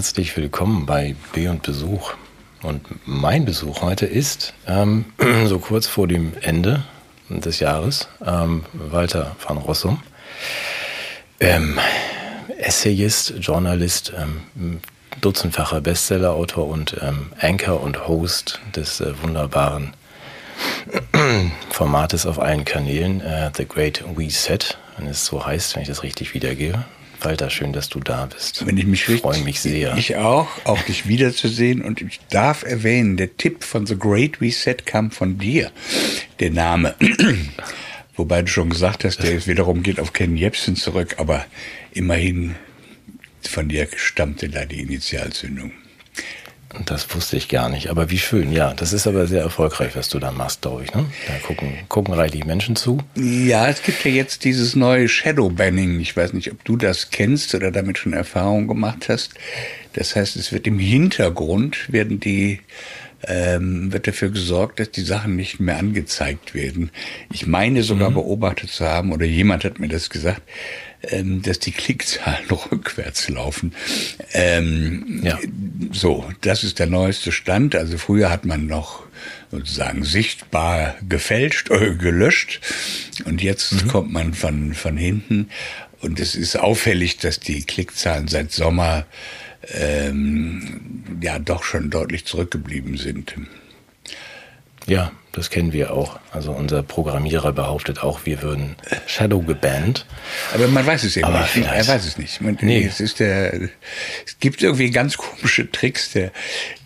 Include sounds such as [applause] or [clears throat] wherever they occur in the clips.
herzlich willkommen bei B und Besuch. Und mein Besuch heute ist, ähm, [clears throat] so kurz vor dem Ende des Jahres, ähm, Walter van Rossum, ähm, Essayist, Journalist, ähm, dutzendfacher Bestsellerautor und ähm, Anchor und Host des äh, wunderbaren [clears throat] Formates auf allen Kanälen, äh, The Great Reset, wenn es so heißt, wenn ich das richtig wiedergebe. Walter, schön, dass du da bist. Wenn ich mich richtig, freue mich sehr. Ich auch, auch dich wiederzusehen. Und ich darf erwähnen, der Tipp von The Great Reset kam von dir, der Name. [clears throat] Wobei du schon gesagt hast, der wiederum geht auf Ken Jebsen zurück, aber immerhin von dir stammte da die Initialzündung. Das wusste ich gar nicht, aber wie schön, ja. Das ist aber sehr erfolgreich, was du da machst, glaube ich. Ne? Da gucken, gucken reichlich Menschen zu. Ja, es gibt ja jetzt dieses neue Shadow Banning. Ich weiß nicht, ob du das kennst oder damit schon Erfahrung gemacht hast. Das heißt, es wird im Hintergrund werden die ähm, wird dafür gesorgt, dass die Sachen nicht mehr angezeigt werden. Ich meine sogar mhm. beobachtet zu haben, oder jemand hat mir das gesagt, ähm, dass die Klickzahlen [laughs] rückwärts laufen. Ähm, ja. So, das ist der neueste Stand. Also früher hat man noch sozusagen sichtbar gefälscht oder gelöscht und jetzt mhm. kommt man von, von hinten und es ist auffällig, dass die Klickzahlen seit Sommer ähm, ja doch schon deutlich zurückgeblieben sind. Ja, das kennen wir auch. Also unser Programmierer behauptet auch, wir würden Shadow gebannt. Aber man weiß es eben Aber nicht. Er weiß es nicht. Man, nee. es, ist der, es gibt irgendwie ganz komische Tricks. Der,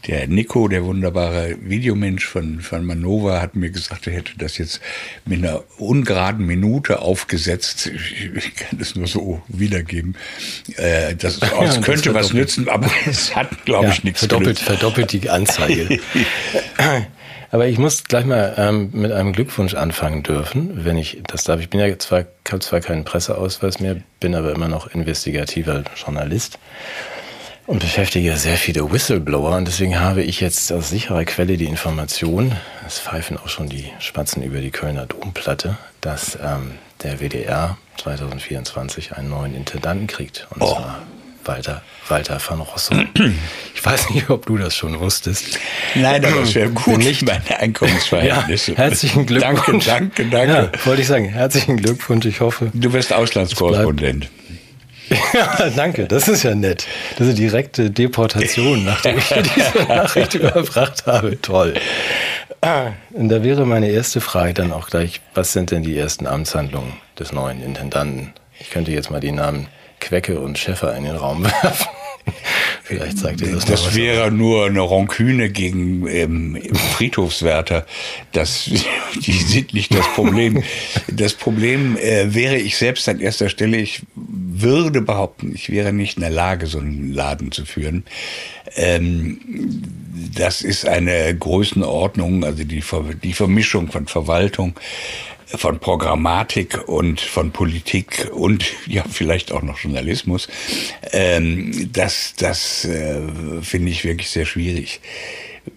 der Nico, der wunderbare Videomensch von, von Manova, hat mir gesagt, er hätte das jetzt mit einer ungeraden Minute aufgesetzt. Ich, kann es nur so wiedergeben. Äh, das, [laughs] ja, das könnte das was nützen, aber [laughs] es hat, glaube ja, ich, nichts verdoppelt, verdoppelt die Anzeige. [laughs] Aber ich muss gleich mal ähm, mit einem Glückwunsch anfangen dürfen, wenn ich das darf. Ich bin ja zwar, habe zwar keinen Presseausweis mehr, bin aber immer noch investigativer Journalist und beschäftige sehr viele Whistleblower. Und deswegen habe ich jetzt aus sicherer Quelle die Information, es pfeifen auch schon die Spatzen über die Kölner Domplatte, dass ähm, der WDR 2024 einen neuen Intendanten kriegt. Und oh. zwar Walter, Walter van Rossum. Ich weiß nicht, ob du das schon wusstest. Nein, aber es wäre gut, nicht meine Einkommensverhältnisse. Ja, herzlichen Glückwunsch. Danke, danke, danke. Ja, wollte ich sagen, herzlichen Glückwunsch. Ich hoffe. Du wirst Auslandskorrespondent. [laughs] Ja, danke, das ist ja nett. Das ist eine direkte Deportation, nachdem ich diese [laughs] Nachricht überbracht habe. Toll. Und da wäre meine erste Frage dann auch gleich, was sind denn die ersten Amtshandlungen des neuen Intendanten? Ich könnte jetzt mal die Namen Quecke und Schäffer in den Raum [laughs] werfen. Vielleicht sagt ihr das Das wäre nur eine Ranküne gegen ähm, Friedhofswärter. Das, [laughs] die sind nicht das Problem. Das Problem äh, wäre ich selbst an erster Stelle. Ich würde behaupten, ich wäre nicht in der Lage, so einen Laden zu führen. Ähm, das ist eine Größenordnung, also die, die Vermischung von Verwaltung, von Programmatik und von Politik und ja vielleicht auch noch Journalismus, ähm, das, das äh, finde ich wirklich sehr schwierig.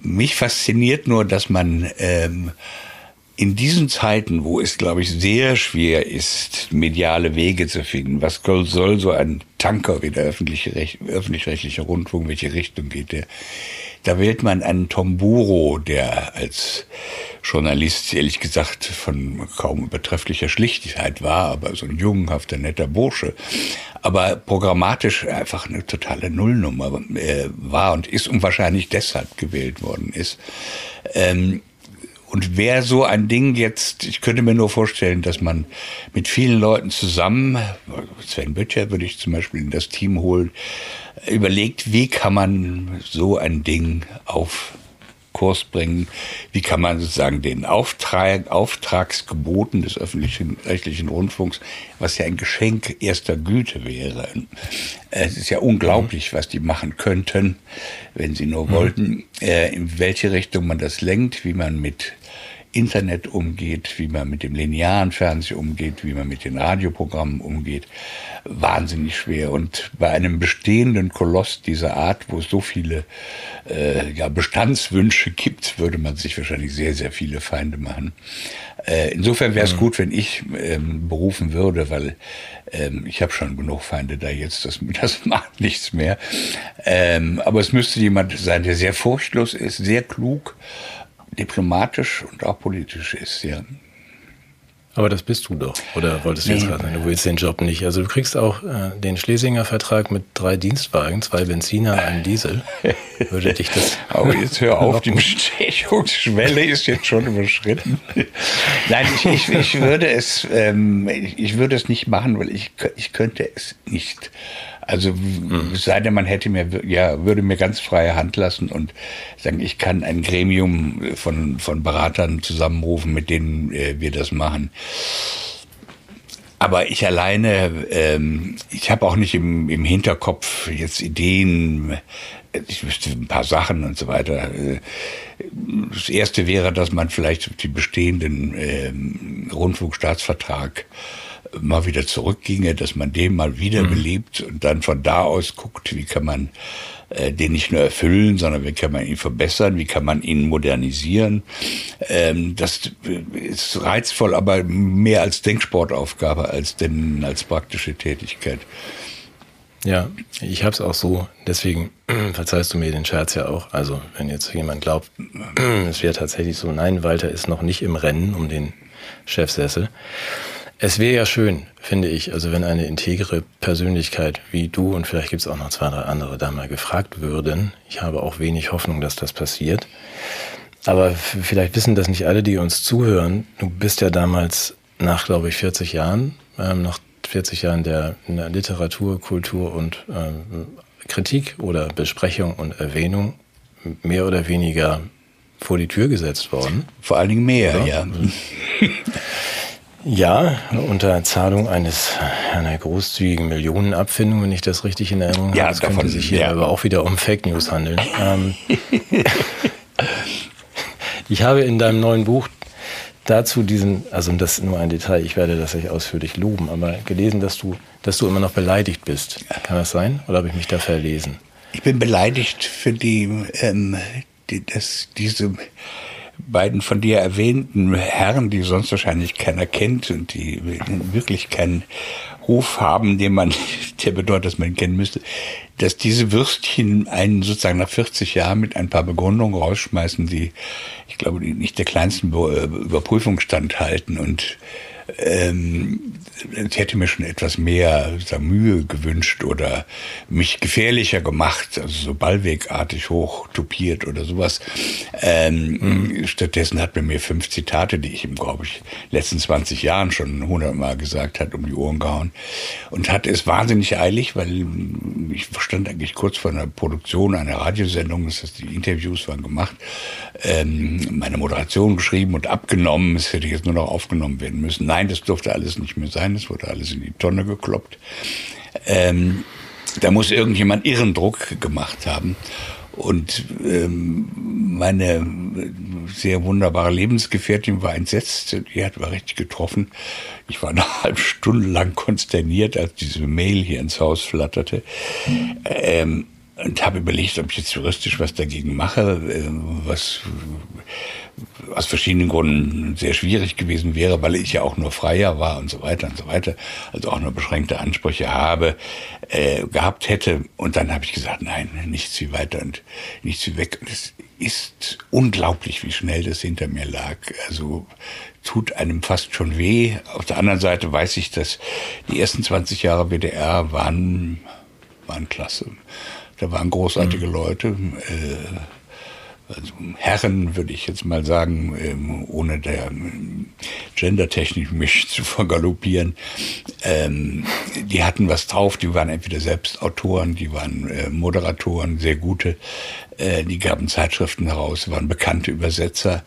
Mich fasziniert nur, dass man ähm, in diesen Zeiten, wo es, glaube ich, sehr schwer ist, mediale Wege zu finden, was soll so ein Tanker wie der öffentlich-rechtliche öffentlich Rundfunk, welche Richtung geht der? Da wählt man einen Tomburo, der als Journalist, ehrlich gesagt, von kaum übertrefflicher Schlichtheit war, aber so ein jungenhafter, netter Bursche. Aber programmatisch einfach eine totale Nullnummer äh, war und ist und wahrscheinlich deshalb gewählt worden ist. Ähm, und wer so ein Ding jetzt, ich könnte mir nur vorstellen, dass man mit vielen Leuten zusammen, Sven Böttcher würde ich zum Beispiel in das Team holen, überlegt, wie kann man so ein Ding auf Kurs bringen, wie kann man sozusagen den Auftrag, Auftragsgeboten des öffentlichen rechtlichen Rundfunks, was ja ein Geschenk erster Güte wäre. Es ist ja unglaublich, was die machen könnten, wenn sie nur mhm. wollten, äh, in welche Richtung man das lenkt, wie man mit Internet umgeht, wie man mit dem linearen Fernsehen umgeht, wie man mit den Radioprogrammen umgeht, wahnsinnig schwer. Und bei einem bestehenden Koloss dieser Art, wo es so viele äh, ja, Bestandswünsche gibt, würde man sich wahrscheinlich sehr, sehr viele Feinde machen. Äh, insofern wäre es mhm. gut, wenn ich ähm, berufen würde, weil ähm, ich habe schon genug Feinde da jetzt, das, [laughs] das macht nichts mehr. Ähm, aber es müsste jemand sein, der sehr furchtlos ist, sehr klug, diplomatisch und auch politisch ist, ja. Aber das bist du doch. Oder wolltest du jetzt gerade sagen, du willst den Job nicht. Also du kriegst auch äh, den Schlesinger Vertrag mit drei Dienstwagen, zwei Benziner, einem Diesel. Würde dich das. [laughs] Aber jetzt hör auf, die [laughs] Bestechungsschwelle ist jetzt schon überschritten. Nein, ich, ich, ich würde es, ähm, ich würde es nicht machen, weil ich, ich könnte es nicht. Also mhm. sei denn, man hätte mir, ja, würde mir ganz freie Hand lassen und sagen, ich kann ein Gremium von, von Beratern zusammenrufen, mit denen äh, wir das machen. Aber ich alleine, ähm, ich habe auch nicht im, im Hinterkopf jetzt Ideen, ich wüsste ein paar Sachen und so weiter. Das erste wäre, dass man vielleicht die bestehenden ähm, Rundfunkstaatsvertrag mal wieder zurückginge, dass man den mal wiederbelebt mhm. und dann von da aus guckt, wie kann man äh, den nicht nur erfüllen, sondern wie kann man ihn verbessern, wie kann man ihn modernisieren. Ähm, das ist reizvoll, aber mehr als Denksportaufgabe als denn als praktische Tätigkeit. Ja, ich habe es auch so. Deswegen [clears throat] verzeihst du mir den Scherz ja auch. Also wenn jetzt jemand glaubt, [clears throat] es wäre tatsächlich so, nein, Walter ist noch nicht im Rennen um den Chefsessel. Es wäre ja schön, finde ich, also wenn eine integre Persönlichkeit wie du und vielleicht gibt es auch noch zwei, drei andere da mal gefragt würden. Ich habe auch wenig Hoffnung, dass das passiert. Aber vielleicht wissen das nicht alle, die uns zuhören. Du bist ja damals nach, glaube ich, 40 Jahren, ähm, nach 40 Jahren der, der Literatur, Kultur und ähm, Kritik oder Besprechung und Erwähnung mehr oder weniger vor die Tür gesetzt worden. Vor allen Dingen mehr, oder? ja. [laughs] Ja, unter Zahlung eines einer großzügigen Millionenabfindung, wenn ich das richtig in Erinnerung ja, habe. Es könnte sich hier ja. aber auch wieder um Fake News handeln. ähm, [laughs] ich habe in deinem neuen Buch dazu diesen, also das ist nur ein Detail, ich werde das nicht ausführlich loben, aber gelesen, dass du, dass du immer noch beleidigt bist. Kann das sein? Oder habe ich mich da verlesen? Ich bin beleidigt für die, ähm, die das, diese beiden von dir erwähnten Herren, die sonst wahrscheinlich keiner kennt und die wirklich keinen Ruf haben, den man, [laughs] der bedeutet, dass man ihn kennen müsste, dass diese Würstchen einen sozusagen nach 40 Jahren mit ein paar Begründungen rausschmeißen, die, ich glaube, nicht der kleinsten Überprüfung standhalten und ähm, ich hätte mir schon etwas mehr sagen, Mühe gewünscht oder mich gefährlicher gemacht, also so ballwegartig hochtopiert oder sowas. Ähm, mhm. Stattdessen hat man mir fünf Zitate, die ich ihm, glaube ich, letzten 20 Jahren schon hundertmal gesagt hat, um die Ohren gehauen. Und hat es wahnsinnig eilig, weil ich stand eigentlich kurz vor einer Produktion einer Radiosendung, das heißt, die Interviews waren gemacht, ähm, meine Moderation geschrieben und abgenommen. Es hätte jetzt nur noch aufgenommen werden müssen. Nein, das durfte alles nicht mehr sein. Es wurde alles in die Tonne gekloppt. Ähm, da muss irgendjemand irren Druck gemacht haben. Und ähm, meine sehr wunderbare Lebensgefährtin war entsetzt. Die hat war richtig getroffen. Ich war eine [laughs] halbe Stunde lang konsterniert, als diese Mail hier ins Haus flatterte. Ähm, und habe überlegt, ob ich jetzt juristisch was dagegen mache, äh, was aus verschiedenen Gründen sehr schwierig gewesen wäre, weil ich ja auch nur Freier war und so weiter und so weiter, also auch nur beschränkte Ansprüche habe, äh, gehabt hätte. Und dann habe ich gesagt, nein, nichts wie weiter und nichts wie weg. Und es ist unglaublich, wie schnell das hinter mir lag. Also tut einem fast schon weh. Auf der anderen Seite weiß ich, dass die ersten 20 Jahre WDR waren, waren klasse. Da waren großartige mhm. Leute. Äh, also Herren, würde ich jetzt mal sagen, ähm, ohne der ähm, Gendertechnik mich [laughs] zu vergaloppieren, ähm, die hatten was drauf, die waren entweder selbst Autoren, die waren äh, Moderatoren, sehr gute, äh, die gaben Zeitschriften heraus, waren bekannte Übersetzer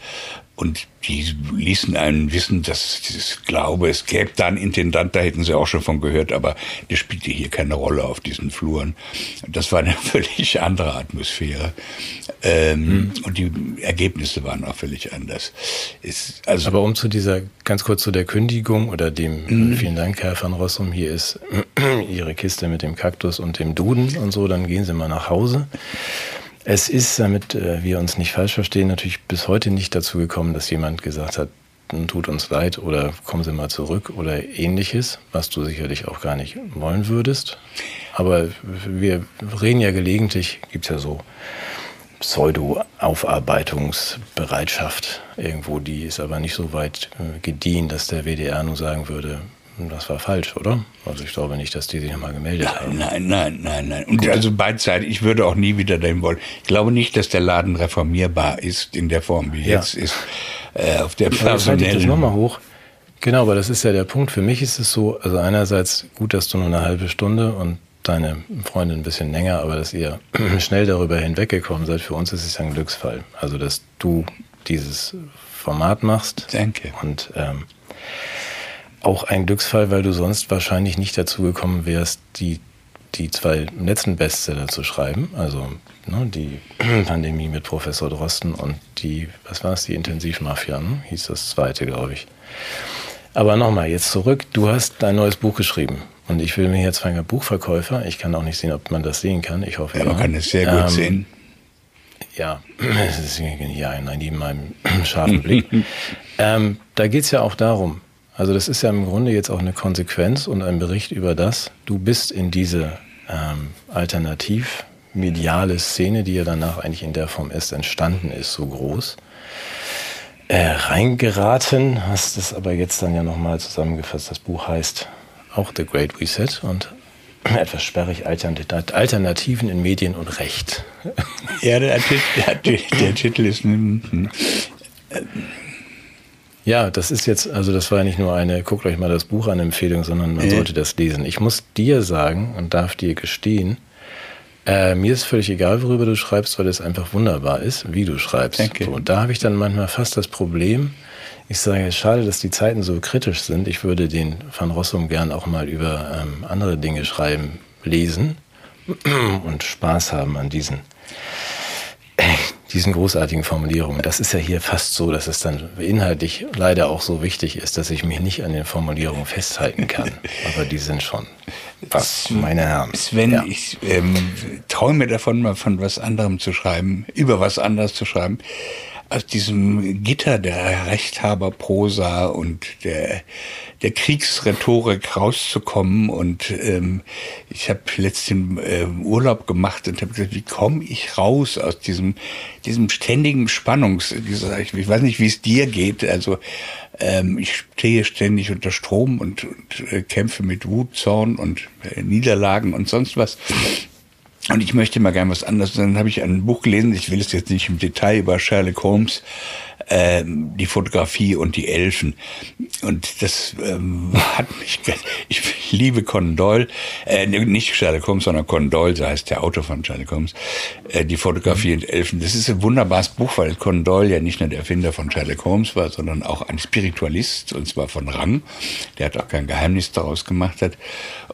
Und die ließen einen wissen, dass ich glaube, es gäbe da einen Intendant, da hätten sie auch schon von gehört, aber der spielte hier keine Rolle auf diesen Fluren. Das war eine [laughs] völlig andere Atmosphäre. Ähm, hm. Und die Ergebnisse waren auch völlig anders. Ist, also aber um zu dieser, ganz kurz zu der Kündigung oder dem, hm. vielen Dank, Herr van Rossum, hier ist [clears throat] Ihre Kiste mit dem Kaktus und dem Duden und so, dann gehen Sie mal nach Hause. Es ist, damit äh, wir uns nicht falsch verstehen, natürlich bis heute nicht dazu gekommen, dass jemand gesagt hat, tut uns leid oder kommen Sie mal zurück oder ähnliches, was du sicherlich auch gar nicht wollen würdest. Aber wir reden ja gelegentlich, gibt es ja so Pseudo-Aufarbeitungsbereitschaft irgendwo, die ist aber nicht so weit äh, gediehen, dass der WDR nun sagen würde, das war falsch, oder? Also ich glaube nicht, dass die sich nochmal gemeldet nein, haben. Nein, nein, nein, nein. Und Gut. also beidseitig, ich würde auch nie wieder dahin wollen. Ich glaube nicht, dass der Laden reformierbar ist in der Form, wie ja. jetzt ist. Äh, auf der personellen... Das nochmal hoch. Genau, aber das ist ja der Punkt. Für mich ist es so, also einerseits gut, dass du nur eine halbe Stunde und deine Freundin ein bisschen länger, aber dass ihr [clears throat] schnell darüber hinweggekommen seid. Für uns ist es ein Glücksfall. Also, dass du dieses Format machst. Danke. Und ähm, auch ein Glücksfall, weil du sonst wahrscheinlich nicht dazu gekommen wärst, die, die zwei letzten Bestseller zu schreiben. Also ne, die [clears throat] Pandemie mit Professor Drosten und die, was war es, die Intensivmafia, ne? hieß das zweite, glaube ich. Aber nochmal, jetzt zurück. Du hast dein neues Buch geschrieben. Und ich will mir jetzt fragen, Buchverkäufer, ich kann auch nicht sehen, ob man das sehen kann. Ich hoffe, ja. Man kann es sehr gut ähm, sehen. Ja, [clears throat] es ist ja in meinem [clears throat] scharfen Blick. [laughs] ähm, da geht es ja auch darum, also das ist ja im Grunde jetzt auch eine Konsequenz und ein Bericht über das. Du bist in diese ähm, alternativ mediale Szene, die ja danach eigentlich in der Form erst entstanden ist, so groß, äh, reingeraten. Hast es aber jetzt dann ja nochmal zusammengefasst. Das Buch heißt auch The Great Reset und [clears throat] etwas sperrig Alternativen in Medien und Recht. Ja, der, der, der Titel ist. [laughs] Hm, hm. Ja, das ist jetzt, also das war ja nicht nur eine, guckt euch mal das Buch an Empfehlung, sondern man äh. sollte das lesen. Ich muss dir sagen und darf dir gestehen, äh, mir ist völlig egal, worüber du schreibst, weil es einfach wunderbar ist, wie du schreibst. Danke. So, und da habe ich dann manchmal fast das Problem, ich sage, es schade, dass die Zeiten so kritisch sind. Ich würde den Van Rossum gern auch mal über ähm, andere Dinge schreiben, lesen [clears throat] und Spaß haben an diesen diesen großartigen Formulierungen. Das ist ja hier fast so, dass es dann inhaltlich leider auch so wichtig ist, dass ich mich nicht an den Formulierungen festhalten kann. [laughs] Aber die sind schon was, meine Herren. Sven, ja. ich ähm, träume davon, mal von was anderem zu schreiben, über was anderes zu schreiben aus diesem Gitter der Rechthaberprosa und der, der Kriegsrhetorik rauszukommen. Und ähm, ich habe letzten äh, Urlaub gemacht und habe gesagt, wie komme ich raus aus diesem, diesem ständigen Spannungs... Dieser, ich, ich weiß nicht, wie es dir geht. Also ähm, ich stehe ständig unter Strom und, und äh, kämpfe mit Wut, Zorn und äh, Niederlagen und sonst was. Und ich möchte mal gerne was anderes. Dann habe ich ein Buch gelesen, ich will es jetzt nicht im Detail über Sherlock Holmes, ähm, die Fotografie und die Elfen. Und das ähm, [laughs] hat mich, ich liebe Conan Doyle, äh, nicht Sherlock Holmes, sondern Conan Doyle, so heißt der Autor von Sherlock Holmes, äh, die Fotografie mhm. und Elfen. Das ist ein wunderbares Buch, weil Conan Doyle ja nicht nur der Erfinder von Sherlock Holmes war, sondern auch ein Spiritualist, und zwar von Rang. Der hat auch kein Geheimnis daraus gemacht hat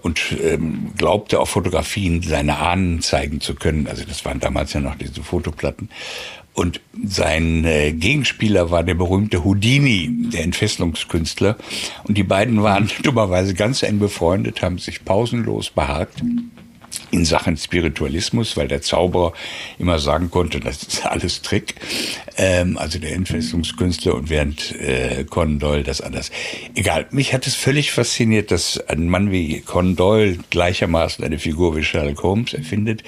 und ähm, glaubte auch Fotografien seiner Ahnen zeigen zu können. Also das waren damals ja noch diese Fotoplatten. Und sein äh, Gegenspieler war der berühmte Houdini, der Entfesselungskünstler. Und die beiden waren [laughs] dummerweise ganz eng befreundet, haben sich pausenlos behagt in Sachen Spiritualismus, weil der Zauberer immer sagen konnte, das ist alles Trick. Ähm, also der Entfesselungskünstler und während äh, Conan Doyle das anders. Egal, mich hat es völlig fasziniert, dass ein Mann wie Conan Doyle gleichermaßen eine Figur wie Sherlock Holmes erfindet,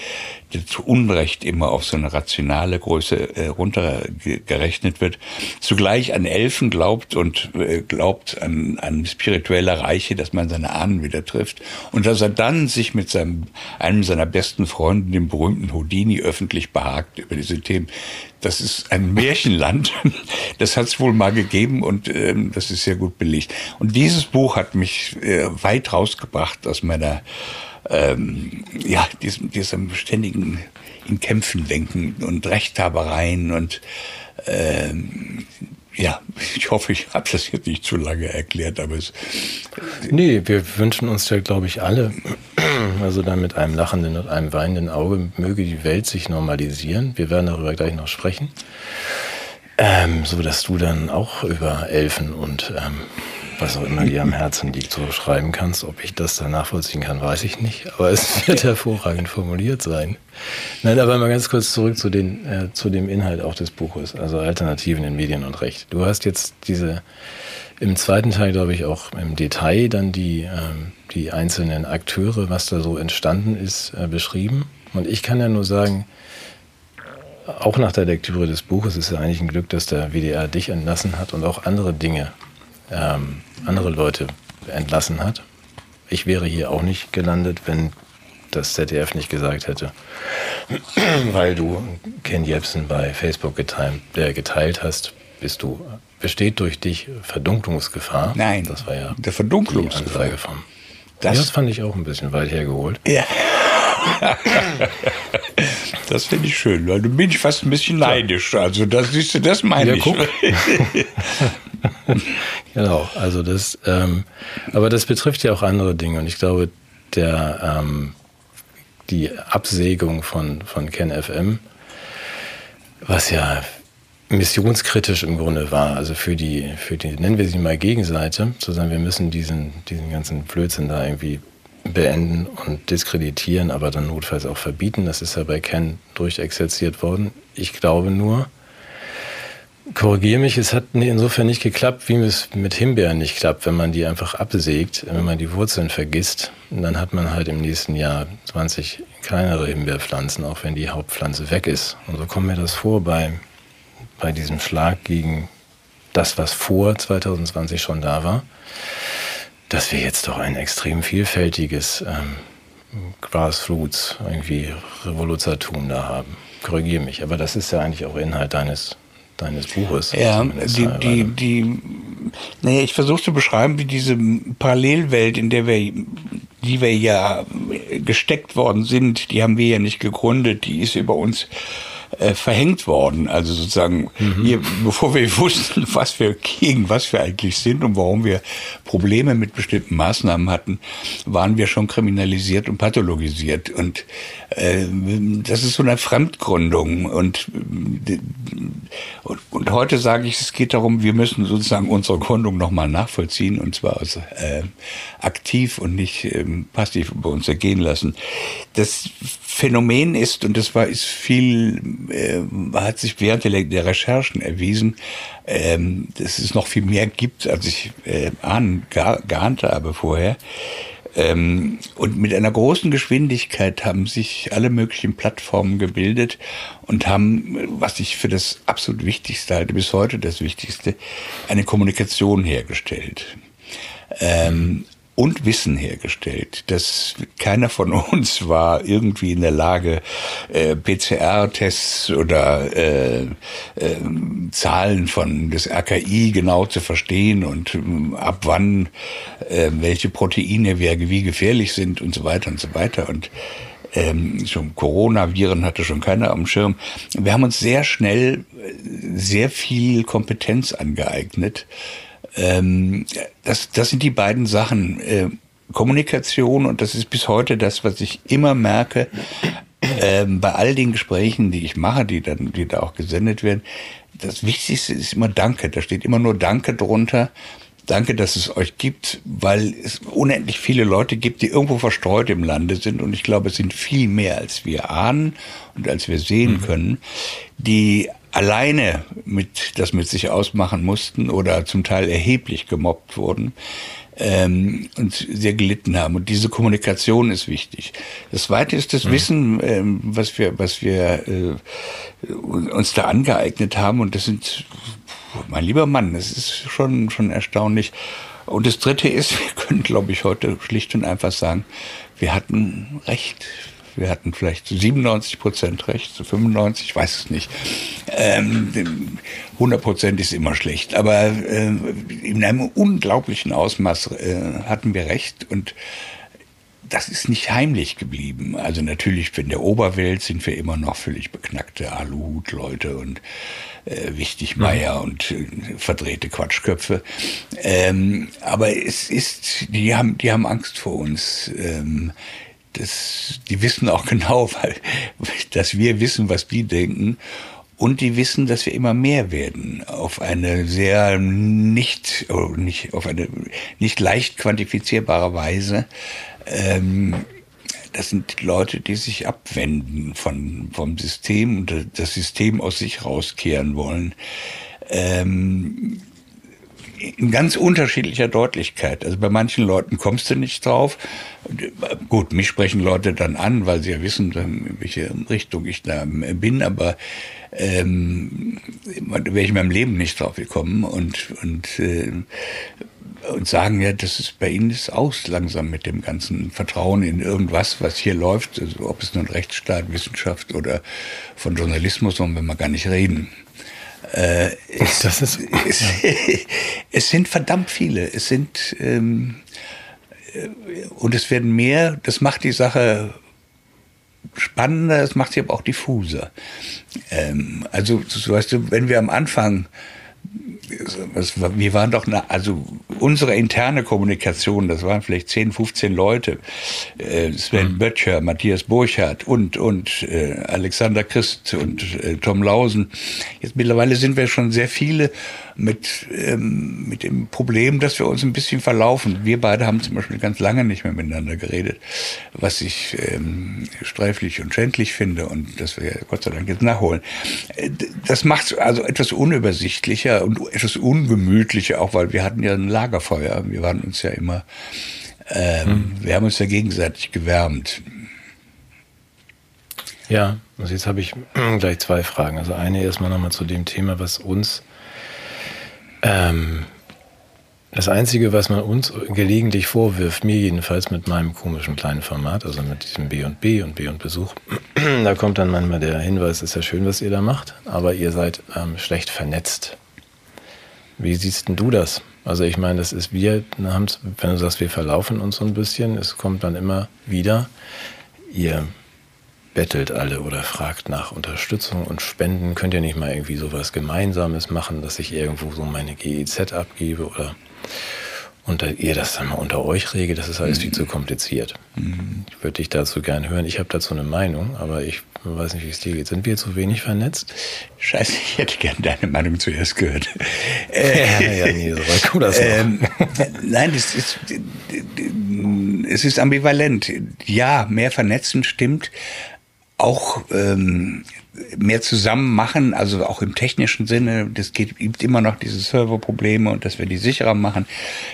zu Unrecht immer auf so eine rationale Größe äh, runtergerechnet wird, zugleich an Elfen glaubt und äh, glaubt an, an spirituelle Reiche, dass man seine Ahnen wieder trifft und dass er dann sich mit seinem einem seiner besten Freunde, dem berühmten Houdini, öffentlich behagt über diese Themen. Das ist ein Märchenland. [laughs] Das hat es wohl mal gegeben und ähm, das ist sehr gut belegt. Und dieses Buch hat mich äh, weit rausgebracht aus meiner ähm, ja, diesem, diesem ständigen in Kämpfen denken und Rechthabereien und ähm, ja, ich hoffe, ich habe das jetzt nicht zu lange erklärt, aber es. Nee, wir wünschen uns ja, glaube ich, alle, also dann mit einem lachenden und einem weinenden Auge, möge die Welt sich normalisieren. Wir werden darüber gleich noch sprechen. Ähm, so dass du dann auch über Elfen und ähm, was auch immer dir am Herzen liegt, so schreiben kannst. Ob ich das dann nachvollziehen kann, weiß ich nicht. Aber es wird hervorragend formuliert sein. Nein, aber mal ganz kurz zurück zu, den, äh, zu dem Inhalt auch des Buches, also Alternativen in Medien und Recht. Du hast jetzt diese im zweiten Teil, glaube ich, auch im Detail dann die, ähm, die einzelnen Akteure, was da so entstanden ist, äh, beschrieben. Und ich kann ja nur sagen, auch nach der Lektüre des Buches ist es ja eigentlich ein Glück, dass der WDR dich entlassen hat und auch andere Dinge ähm, andere Leute entlassen hat. Ich wäre hier auch nicht gelandet, wenn das ZDF nicht gesagt hätte, [clears throat] weil du Ken Jebsen bei Facebook geteilt, äh, geteilt hast, bist du besteht durch dich Verdunklungsgefahr. Nein, das war ja der Verdunklungsgefahr. Von. Das, das fand ich auch ein bisschen weit hergeholt. Ja. [laughs] das finde ich schön, weil du bin ich fast ein bisschen neidisch. Also das siehst du, das meine ja, ich. Guck. [laughs] genau, also das, ähm, aber das betrifft ja auch andere Dinge und ich glaube, der, ähm, die Absägung von, von Ken FM, was ja missionskritisch im Grunde war, also für die, für die, nennen wir sie mal Gegenseite, zu sagen, wir müssen diesen, diesen ganzen Blödsinn da irgendwie beenden und diskreditieren, aber dann notfalls auch verbieten. Das ist ja bei Ken durchexerziert worden. Ich glaube nur, korrigiere mich, es hat insofern nicht geklappt, wie es mit Himbeeren nicht klappt, wenn man die einfach absägt, wenn man die Wurzeln vergisst. Und dann hat man halt im nächsten Jahr 20 kleinere Himbeerpflanzen, auch wenn die Hauptpflanze weg ist. Und so kommt mir das vor bei, bei diesem Schlag gegen das, was vor 2020 schon da war, dass wir jetzt doch ein extrem vielfältiges ähm, Grassroots, irgendwie Revoluzatum da haben. Korrigiere mich, aber das ist ja eigentlich auch Inhalt deines deines Buches. Ja, die, die, die, naja, ich versuche zu beschreiben, wie diese Parallelwelt, in der wir, die wir ja gesteckt worden sind, die haben wir ja nicht gegründet, die ist über uns äh, verhängt worden. Also sozusagen, mhm. hier, bevor wir wussten, was wir gegen was wir eigentlich sind und warum wir Probleme mit bestimmten Maßnahmen hatten, waren wir schon kriminalisiert und pathologisiert. Und äh, das ist so eine Fremdgründung. Und, und, und heute sage ich, es geht darum, wir müssen sozusagen unsere Gründung nochmal nachvollziehen und zwar aus, äh, aktiv und nicht ähm, passiv bei uns ergehen lassen. Das Phänomen ist, und das war ist viel äh, hat sich während der, der Recherchen erwiesen, ähm, dass es noch viel mehr gibt, als ich äh, ahnen, gar, geahnt habe vorher. Ähm, und mit einer großen Geschwindigkeit haben sich alle möglichen Plattformen gebildet und haben, was ich für das absolut Wichtigste halte, bis heute das Wichtigste, eine Kommunikation hergestellt. Ähm, und Wissen hergestellt. dass keiner von uns war irgendwie in der Lage, äh, PCR-Tests oder äh, äh, Zahlen von des RKI genau zu verstehen und äh, ab wann äh, welche Proteine wie, wie gefährlich sind und so weiter und so weiter. Und ähm, schon Coronaviren hatte schon keiner am Schirm. Wir haben uns sehr schnell äh, sehr viel Kompetenz angeeignet ähm, das, das sind die beiden Sachen. Äh, Kommunikation, und das ist bis heute das, was ich immer merke, ähm, bei all den Gesprächen, die ich mache, die dann, die da auch gesendet werden, das Wichtigste ist immer Danke. Da steht immer nur Danke drunter. Danke, dass es euch gibt, weil es unendlich viele Leute gibt, die irgendwo verstreut im Lande sind. Und ich glaube, es sind viel mehr, als wir ahnen und als wir sehen mhm. können, die alleine mit, das mit sich ausmachen mussten oder zum Teil erheblich gemobbt wurden ähm, und sehr gelitten haben. Und diese Kommunikation ist wichtig. Das Zweite ist das mhm. Wissen, ähm, was wir, was wir äh, uns da angeeignet haben. Und das sind, mein lieber Mann, das ist schon, schon erstaunlich. Und das Dritte ist, [laughs] wir können, glaube ich, heute schlicht und einfach sagen, wir hatten recht. Wir hatten vielleicht 97 Prozent recht, zu 95, ich weiß es nicht. Ähm, 100 Prozent ist immer schlecht, aber äh, in einem unglaublichen Ausmaß äh, hatten wir recht und das ist nicht heimlich geblieben. Also natürlich in der Oberwelt sind wir immer noch völlig beknackte Aluhut-Leute und äh, Wichtigmeier mhm. und äh, verdrehte Quatschköpfe. Ähm, aber es ist, die haben, die haben Angst vor uns. Ähm, das, die wissen auch [laughs] genau, weil, dass wir wissen, was die denken. Und die wissen, dass wir immer mehr werden auf eine sehr nicht, oh, nicht auf eine nicht leicht quantifizierbare Weise. Ähm, das sind Leute, die sich abwenden von, vom System und das System aus sich rauskehren wollen. Ähm, in ganz unterschiedlicher Deutlichkeit. Also bei manchen Leuten kommst du nicht drauf. Gut, mich sprechen Leute dann an, weil sie ja wissen, in welche Richtung ich da bin, aber ähm, wäre ich in meinem Leben nicht drauf gekommen und, und, äh, und sagen ja, das ist bei Ihnen ist aus langsam mit dem ganzen Vertrauen in irgendwas, was hier läuft, also ob es nun Rechtsstaat, Wissenschaft oder von Journalismus, wollen wir mal gar nicht reden. Äh, es, das ist, es, [laughs] es, sind verdammt viele. Es sind ähm, äh, und es werden mehr. Das macht die Sache spannender. Das macht sie aber auch diffuser. Ähm, also, so weißt du, wenn wir am Anfang wir waren doch, eine, also unsere interne Kommunikation, das waren vielleicht 10, 15 Leute, äh, Sven mhm. Böttcher, Matthias Burchardt und, und äh, Alexander Christ und äh, Tom Lausen. Jetzt mittlerweile sind wir schon sehr viele mit, ähm, mit dem Problem, dass wir uns ein bisschen verlaufen. Wir beide haben zum Beispiel ganz lange nicht mehr miteinander geredet, was ich ähm, streiflich und schändlich finde und das wir Gott sei Dank jetzt nachholen. Äh, das macht also etwas unübersichtlicher und etwas ungemütlicher, auch weil wir hatten ja ein Lagerfeuer. Wir waren uns ja immer, ähm, hm. wir haben uns ja gegenseitig gewärmt. Ja, also jetzt habe ich [clears throat] gleich zwei Fragen. Also eine erstmal nochmal zu dem Thema, was uns ähm, das Einzige, was man uns gelegentlich vorwirft, mir jedenfalls mit meinem komischen kleinen Format, also mit diesem B und B und B und Besuch, [clears throat] da kommt dann manchmal der Hinweis, ist ja schön, was ihr da macht, aber ihr seid ähm, schlecht vernetzt. Wie siehst denn du das? Also ich meine, das ist wir, wenn du sagst, wir verlaufen uns so ein bisschen, es kommt dann immer wieder, ihr bettelt alle oder fragt nach Unterstützung und Spenden. Könnt ihr nicht mal irgendwie sowas Gemeinsames machen, dass ich irgendwo so meine GEZ abgebe oder unter ihr das dann mal unter euch regelt? Das ist alles mhm. viel zu kompliziert. Mhm. Ich würde dich dazu gern hören. Ich habe dazu eine Meinung, aber ich weiß nicht, wie es dir geht. Sind wir zu wenig vernetzt? Scheiße, ich hätte gern deine Meinung zuerst gehört. ja, ja, nee, so weit kommt das ähm, Nein, es ist, es ist ambivalent. Ja, mehr vernetzen stimmt, auch ähm, mehr zusammen machen, also auch im technischen Sinne. Das geht, gibt immer noch diese Serverprobleme und dass wir die sicherer machen,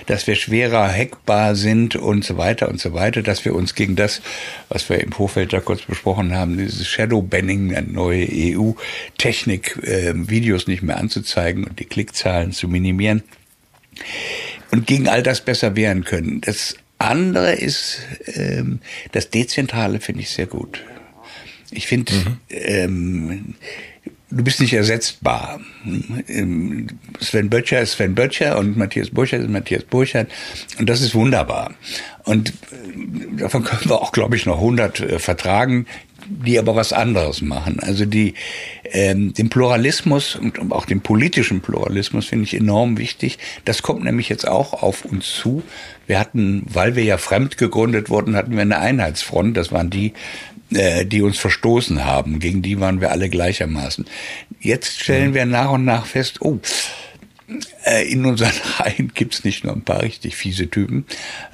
dass wir schwerer hackbar sind und so weiter und so weiter, dass wir uns gegen das, was wir im Vorfeld da kurz besprochen haben, dieses Shadow-Banning, eine neue EU-Technik, äh, Videos nicht mehr anzuzeigen und die Klickzahlen zu minimieren und gegen all das besser wehren können. Das andere ist, ähm, das Dezentrale finde ich sehr gut. Ich finde, mhm. ähm, du bist nicht ersetzbar. Ähm, Sven Böttcher ist Sven Böttcher und Matthias Burchardt ist Matthias Burchardt. Und das ist wunderbar. Und äh, davon können wir auch, glaube ich, noch 100 äh, vertragen, die aber was anderes machen. Also die, ähm, den Pluralismus und auch den politischen Pluralismus finde ich enorm wichtig. Das kommt nämlich jetzt auch auf uns zu. Wir hatten, weil wir ja fremd gegründet wurden, hatten wir eine Einheitsfront. Das waren die, äh, die uns verstoßen haben. Gegen die waren wir alle gleichermaßen. Jetzt stellen mhm. wir nach und nach fest, oh, äh, in unseren [laughs] Reihen gibt's nicht nur ein paar richtig fiese Typen,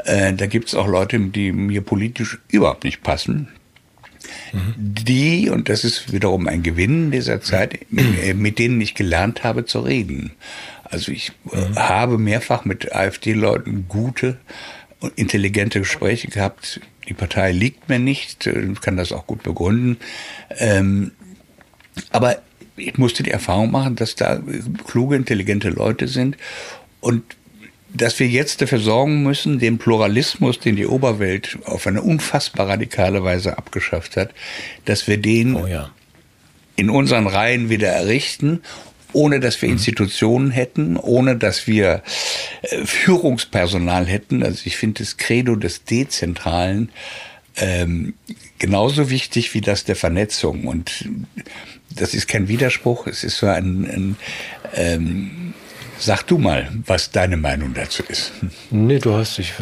äh, da gibt's auch Leute, die mir politisch überhaupt nicht passen. Mhm. Die, und das ist wiederum ein Gewinn dieser Zeit, mhm. mit denen ich gelernt habe zu reden. Also ich mhm. habe mehrfach mit AfD-Leuten gute und intelligente Gespräche gehabt, die Partei liegt mir nicht, äh, kann das auch gut begründen. Ähm, aber ich musste die Erfahrung machen, dass da kluge, intelligente Leute sind und dass wir jetzt dafür sorgen müssen, den Pluralismus, den die Oberwelt auf eine unfassbar radikale Weise abgeschafft hat, dass wir den oh ja. in unseren Reihen wieder errichten ohne dass wir mhm. Institutionen hätten, ohne dass wir äh, Führungspersonal hätten. Also ich finde das Credo des Dezentralen ähm, genauso wichtig wie das der Vernetzung. Und das ist kein Widerspruch, es ist so ein, ein ähm, Sag du mal, was deine Meinung dazu ist. Nee, du hast, ich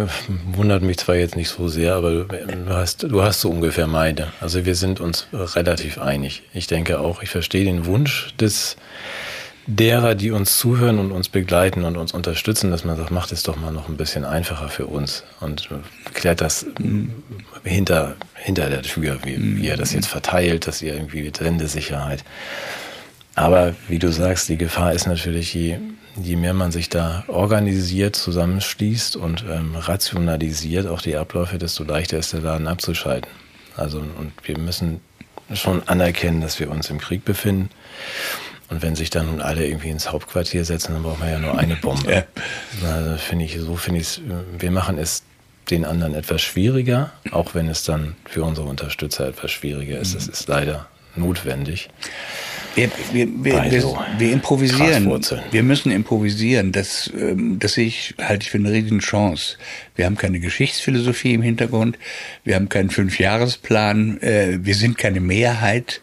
wundert mich zwar jetzt nicht so sehr, aber du hast, du hast so ungefähr meine. Also wir sind uns relativ einig. Ich denke auch, ich verstehe den Wunsch des, derer, die uns zuhören und uns begleiten und uns unterstützen, dass man sagt, macht es doch mal noch ein bisschen einfacher für uns und klärt das hinter, hinter der Tür, wie, wie ihr das jetzt verteilt, dass ihr irgendwie Sendesicherheit. Aber wie du sagst, die Gefahr ist natürlich, je, je mehr man sich da organisiert, zusammenschließt und ähm, rationalisiert auch die Abläufe, desto leichter ist der Laden abzuschalten. Also, und wir müssen schon anerkennen, dass wir uns im Krieg befinden. Und wenn sich dann nun alle irgendwie ins Hauptquartier setzen, dann brauchen wir ja nur eine Bombe. [laughs] Ja. Also finde ich, so finde ich es, wir machen es den anderen etwas schwieriger, auch wenn es dann für unsere Unterstützer etwas schwieriger ist. Das mhm. ist leider notwendig. Wir, wir, wir, also, wir, improvisieren. Wir müssen improvisieren. Das, ähm, das sehe ich, halte ich für eine riesige Chance. Wir haben keine Geschichtsphilosophie im Hintergrund. Wir haben keinen Fünfjahresplan. Äh, wir sind keine Mehrheit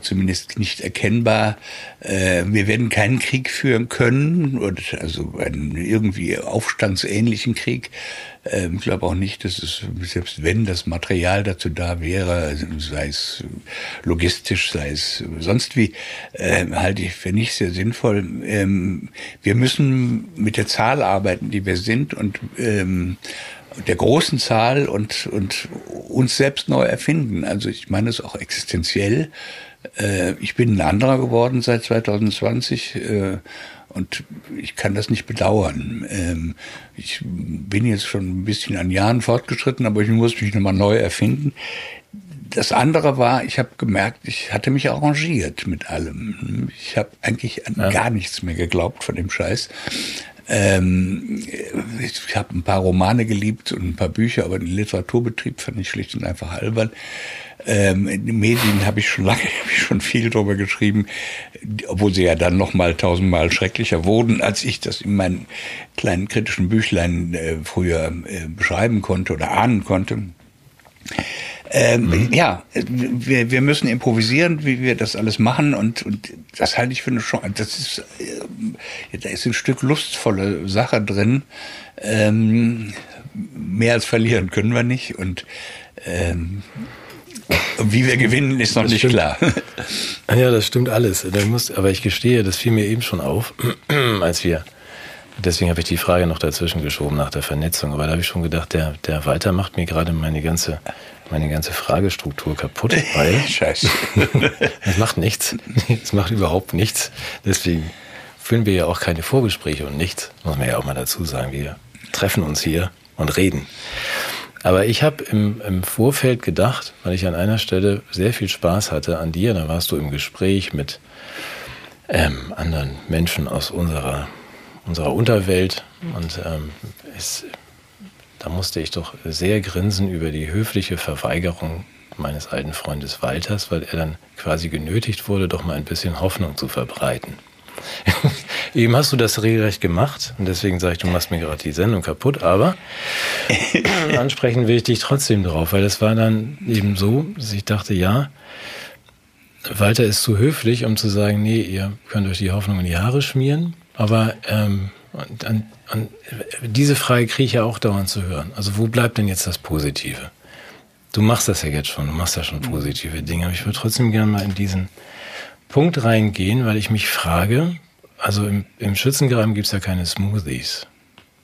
zumindest nicht erkennbar. Äh, wir werden keinen Krieg führen können, also einen irgendwie aufstandsähnlichen Krieg. Ähm, ich glaube auch nicht, dass es, selbst wenn das Material dazu da wäre, sei es logistisch, sei es sonst wie, äh, halte ich für nicht sehr sinnvoll. Ähm, wir müssen mit der Zahl arbeiten, die wir sind und ähm, der großen Zahl und, und uns selbst neu erfinden. Also ich meine es auch existenziell. Äh, ich bin ein anderer geworden seit 2020 äh, und ich kann das nicht bedauern. Ähm, ich bin jetzt schon ein bisschen an Jahren fortgeschritten, aber ich muss mich nochmal neu erfinden. Das andere war, ich habe gemerkt, ich hatte mich arrangiert mit allem. Ich habe eigentlich an ja. gar nichts mehr geglaubt von dem Scheiß. Ähm, ich habe ein paar Romane geliebt und ein paar Bücher, aber den Literaturbetrieb fand ich schlicht und einfach albern. Ähm, in den Medien habe ich schon lange, [laughs] habe ich schon viel drüber geschrieben, obwohl sie ja dann noch mal tausendmal schrecklicher wurden, als ich das in meinen kleinen kritischen Büchlein äh, früher äh, beschreiben konnte oder ahnen konnte. Ähm, mhm. Ja, wir, wir müssen improvisieren, wie wir das alles machen und, und das halte ich für eine Chance. Das ist, äh, da ist ein Stück lustvolle Sache drin. Ähm, mehr als verlieren können wir nicht und ähm, wie wir gewinnen, ist noch das nicht stimmt. klar. Ja, das stimmt alles. aber ich gestehe, das fiel mir eben schon auf, [clears throat] als wir. Deswegen habe ich die Frage noch dazwischen geschoben nach der Vernetzung. Aber da habe ich schon gedacht, der, der Walter macht mir gerade meine ganze, meine ganze Fragestruktur kaputt. [laughs] Weil Scheiße. [laughs] das macht nichts. Das macht überhaupt nichts. Deswegen führen wir ja auch keine Vorgespräche und nichts. Muss man ja auch mal dazu sagen. Wir treffen uns hier und reden. Aber ich habe im, im Vorfeld gedacht, weil ich an einer Stelle sehr viel Spaß hatte an dir, da warst du im Gespräch mit ähm, anderen Menschen aus unserer, unserer Unterwelt und ähm, es, da musste ich doch sehr grinsen über die höfliche Verweigerung meines alten Freundes Walters, weil er dann quasi genötigt wurde, doch mal ein bisschen Hoffnung zu verbreiten. [laughs] Eben hast du das regelrecht gemacht und deswegen sage ich, du machst mir gerade die Sendung kaputt, aber [laughs] ansprechen will ich dich trotzdem drauf, weil es war dann eben so, dass ich dachte, ja, Walter ist zu höflich, um zu sagen, nee, ihr könnt euch die Hoffnung in die Haare schmieren, aber ähm, und, und, und diese Frage kriege ich ja auch dauernd zu hören. Also wo bleibt denn jetzt das Positive? Du machst das ja jetzt schon, du machst ja schon positive Dinge, aber ich würde trotzdem gerne mal in diesen Punkt reingehen, weil ich mich frage, also im, im Schützengraben gibt es ja keine Smoothies,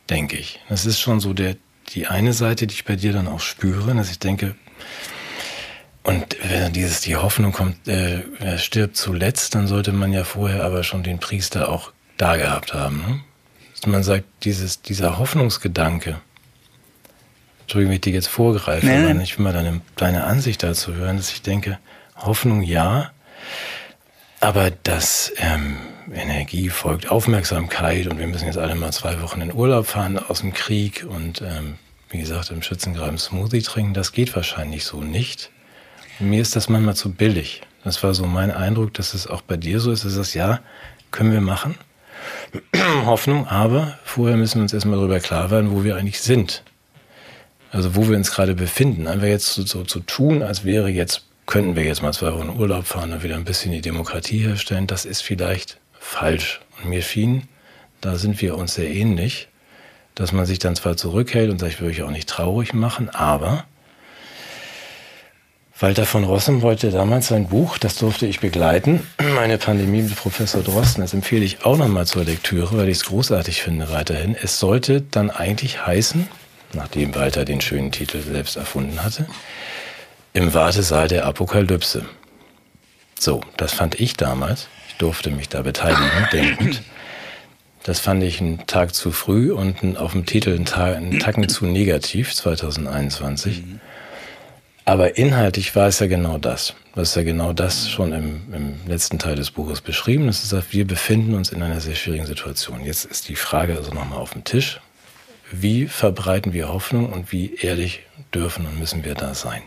denke ich. Das ist schon so der, die eine Seite, die ich bei dir dann auch spüre, dass ich denke, und wenn dieses, die Hoffnung kommt, äh, er stirbt zuletzt, dann sollte man ja vorher aber schon den Priester auch da gehabt haben. Ne? Man sagt, dieses, dieser Hoffnungsgedanke, Entschuldigung, wenn ich dir jetzt vorgreife, nee. ich will mal deine, deine Ansicht dazu hören, dass ich denke, Hoffnung ja, aber das ähm, Energie folgt Aufmerksamkeit und wir müssen jetzt alle mal zwei Wochen in Urlaub fahren aus dem Krieg und ähm, wie gesagt im Schützengraben Smoothie trinken, das geht wahrscheinlich so nicht. Mir ist das manchmal zu billig. Das war so mein Eindruck, dass es auch bei dir so ist. dass es ja, können wir machen. [clears throat] Hoffnung, aber vorher müssen wir uns erstmal darüber klar werden, wo wir eigentlich sind. Also wo wir uns gerade befinden. Einfach jetzt so, so, so tun, als wäre jetzt, könnten wir jetzt mal zwei Wochen Urlaub fahren und wieder ein bisschen die Demokratie herstellen, das ist vielleicht falsch. Und mir schien, da sind wir uns sehr ähnlich, dass man sich dann zwar zurückhält und sagt, ich will euch auch nicht traurig machen, aber Walter von Rossum wollte damals sein Buch, das durfte ich begleiten, meine Pandemie mit Professor Drosten, das empfehle ich auch nochmal zur Lektüre, weil ich es großartig finde weiterhin. Es sollte dann eigentlich heißen, nachdem Walter den schönen Titel selbst erfunden hatte, im Wartesaal der Apokalypse. So, das fand ich damals. Ich durfte mich da beteiligen, denkend. [clears throat] Das fand ich einen Tag zu früh und auf dem Titel einen, Tag, einen Tacken zu negativ, 2021. Mhm. Aber inhaltlich war es ja genau das. Das ist ja genau das schon im, im letzten Teil des Buches beschrieben. Es ist, wir befinden uns in einer sehr schwierigen Situation. Jetzt ist die Frage also nochmal auf dem Tisch. Wie verbreiten wir Hoffnung und wie ehrlich dürfen und müssen wir da sein?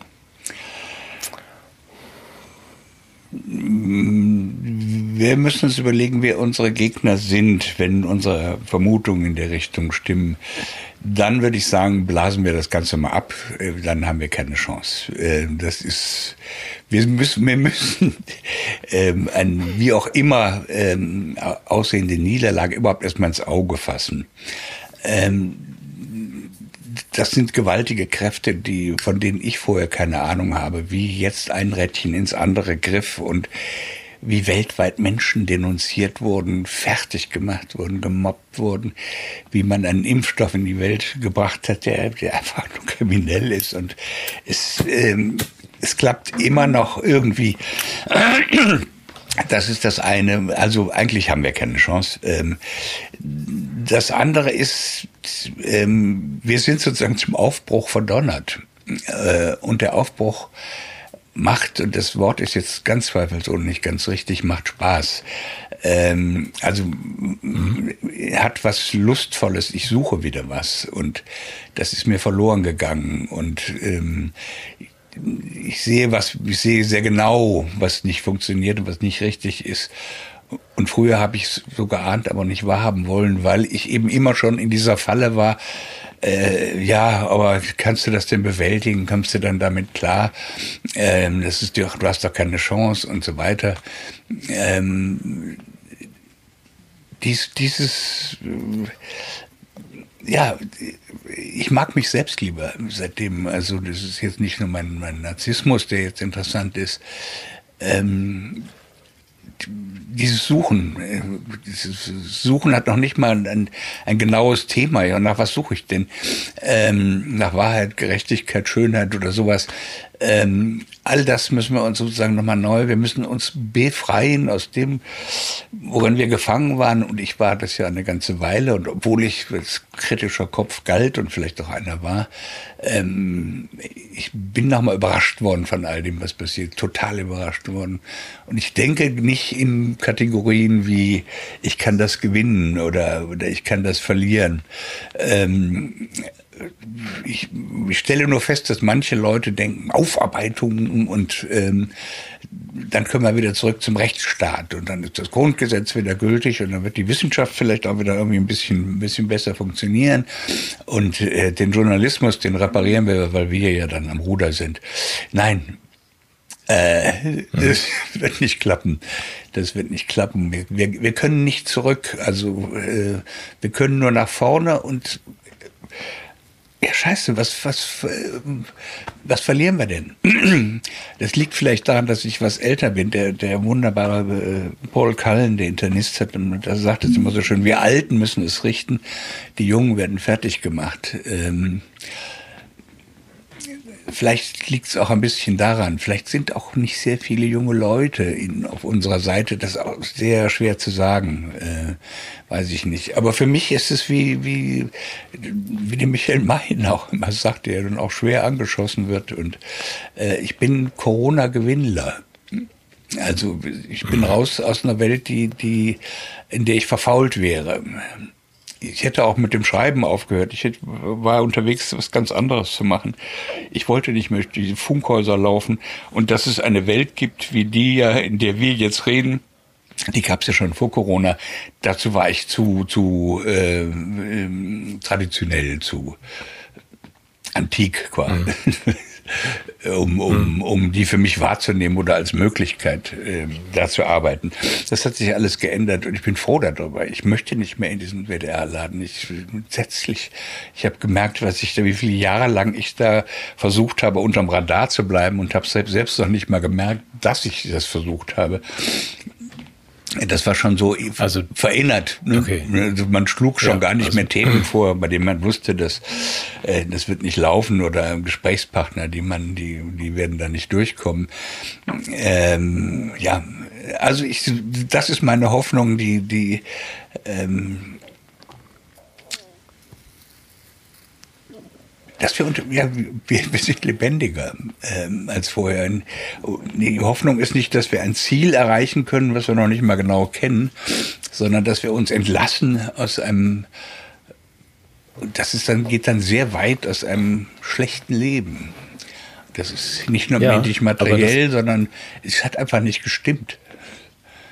Wir müssen uns überlegen, wer unsere Gegner sind, wenn unsere Vermutungen in der Richtung stimmen. Dann würde ich sagen, blasen wir das Ganze mal ab, äh, dann haben wir keine Chance. Äh, das ist, wir müssen, wir müssen [laughs] ähm, ein wie auch immer ähm, aussehende Niederlage überhaupt erstmal ins Auge fassen. Das sind gewaltige Kräfte, die, von denen ich vorher keine Ahnung habe, wie jetzt ein Rädchen ins andere griff und wie weltweit Menschen denunziert wurden, fertig gemacht wurden, gemobbt wurden, wie man einen Impfstoff in die Welt gebracht hat, der, der einfach nur kriminell ist. Und es, ähm, es klappt immer noch irgendwie. Das ist das eine. Also eigentlich haben wir keine Chance. Ähm, das andere ist, ähm, wir sind sozusagen zum Aufbruch verdonnert. Äh, und der Aufbruch macht, und das Wort ist jetzt ganz zweifelsohne nicht ganz richtig, macht Spaß. Ähm, also mhm. hat was Lustvolles, ich suche wieder was. Und das ist mir verloren gegangen. Und ähm, ich sehe was, ich sehe sehr genau, was nicht funktioniert und was nicht richtig ist. Und früher habe ich es so geahnt, aber nicht wahrhaben wollen, weil ich eben immer schon in dieser Falle war. Äh, ja, aber kannst du das denn bewältigen? Kommst du dann damit klar? Ähm, das ist doch, du hast doch keine Chance und so weiter. Ähm, dies, dieses, ja, ich mag mich selbst lieber seitdem. Also das ist jetzt nicht nur mein, mein Narzissmus, der jetzt interessant ist. Ähm, dieses Suchen, äh, dieses Suchen hat noch nicht mal ein, ein genaues Thema. Ja, nach was suche ich denn? Ähm, nach Wahrheit, Gerechtigkeit, Schönheit oder sowas. Ähm, all das müssen wir uns sozusagen nochmal neu, wir müssen uns befreien aus dem, worin wir gefangen waren. Und ich war das ja eine ganze Weile. Und obwohl ich als kritischer Kopf galt und vielleicht auch einer war, ähm, ich bin nochmal überrascht worden von all dem, was passiert. Total überrascht worden. Und ich denke nicht in Kategorien wie, ich kann das gewinnen oder, oder ich kann das verlieren. Ähm, ich, ich stelle nur fest, dass manche Leute denken, Aufarbeitung und ähm, dann können wir wieder zurück zum Rechtsstaat und dann ist das Grundgesetz wieder gültig und dann wird die Wissenschaft vielleicht auch wieder irgendwie ein bisschen, ein bisschen besser funktionieren und äh, den Journalismus, den reparieren wir, weil wir ja dann am Ruder sind. Nein, äh, das [laughs] wird nicht klappen. Das wird nicht klappen. Wir, wir, wir können nicht zurück. Also äh, wir können nur nach vorne und ja, scheiße, was, was, was verlieren wir denn? [clears throat] Das liegt vielleicht daran, dass ich was älter bin. Der, der wunderbare äh, Paul Cullen, der Internist hat, da sagt es immer so schön, wir Alten müssen es richten, die Jungen werden fertig gemacht. Ähm, Vielleicht liegt es auch ein bisschen daran. Vielleicht sind auch nicht sehr viele junge Leute in, auf unserer Seite. Das ist auch sehr schwer zu sagen. Äh, weiß ich nicht. Aber für mich ist es wie, wie, wie der Michael Mayen [laughs] auch immer sagt, der dann auch schwer angeschossen wird. Und äh, ich bin Corona-Gewinnler. Also ich bin raus aus einer Welt, die, die, in der ich verfault wäre ich hätte auch mit dem Schreiben aufgehört. Ich hätte, war unterwegs, was ganz anderes zu machen. Ich wollte nicht mehr diese Funkhäuser laufen und dass es eine Welt gibt wie die ja, in der wir jetzt reden, Die gab es ja schon vor Corona. Dazu war ich zu, zu äh, äh, traditionell, zu antik quasi. Mhm. [laughs] um, um, um die für mich wahrzunehmen oder als Möglichkeit äh, da zu arbeiten. Das hat sich alles geändert und ich bin froh darüber. Ich möchte nicht mehr in diesen WDR-Laden. Ich grundsätzlich, ich habe gemerkt, was ich da, wie viele Jahre lang ich da versucht habe, unterm Radar zu bleiben und habe selbst, selbst noch nicht mal gemerkt, dass ich das versucht habe. Das war schon so also, verinnert. Ne? Okay. Also man schlug schon ja, gar nicht also, mehr Themen [clears throat] vor, bei denen man wusste, dass äh, das wird nicht laufen oder Gesprächspartner, die man, die, die werden da nicht durchkommen. Ähm, ja, also ich, das ist meine Hoffnung, die, die ähm, dass wir, ja, wir, wir sind lebendiger ähm, als vorher. Die Hoffnung ist nicht, dass wir ein Ziel erreichen können, was wir noch nicht mal genau kennen, sondern dass wir uns entlassen aus einem, das ist dann, geht dann sehr weit aus einem schlechten Leben. Das ist nicht nur ja, menschlich materiell, sondern es hat einfach nicht gestimmt.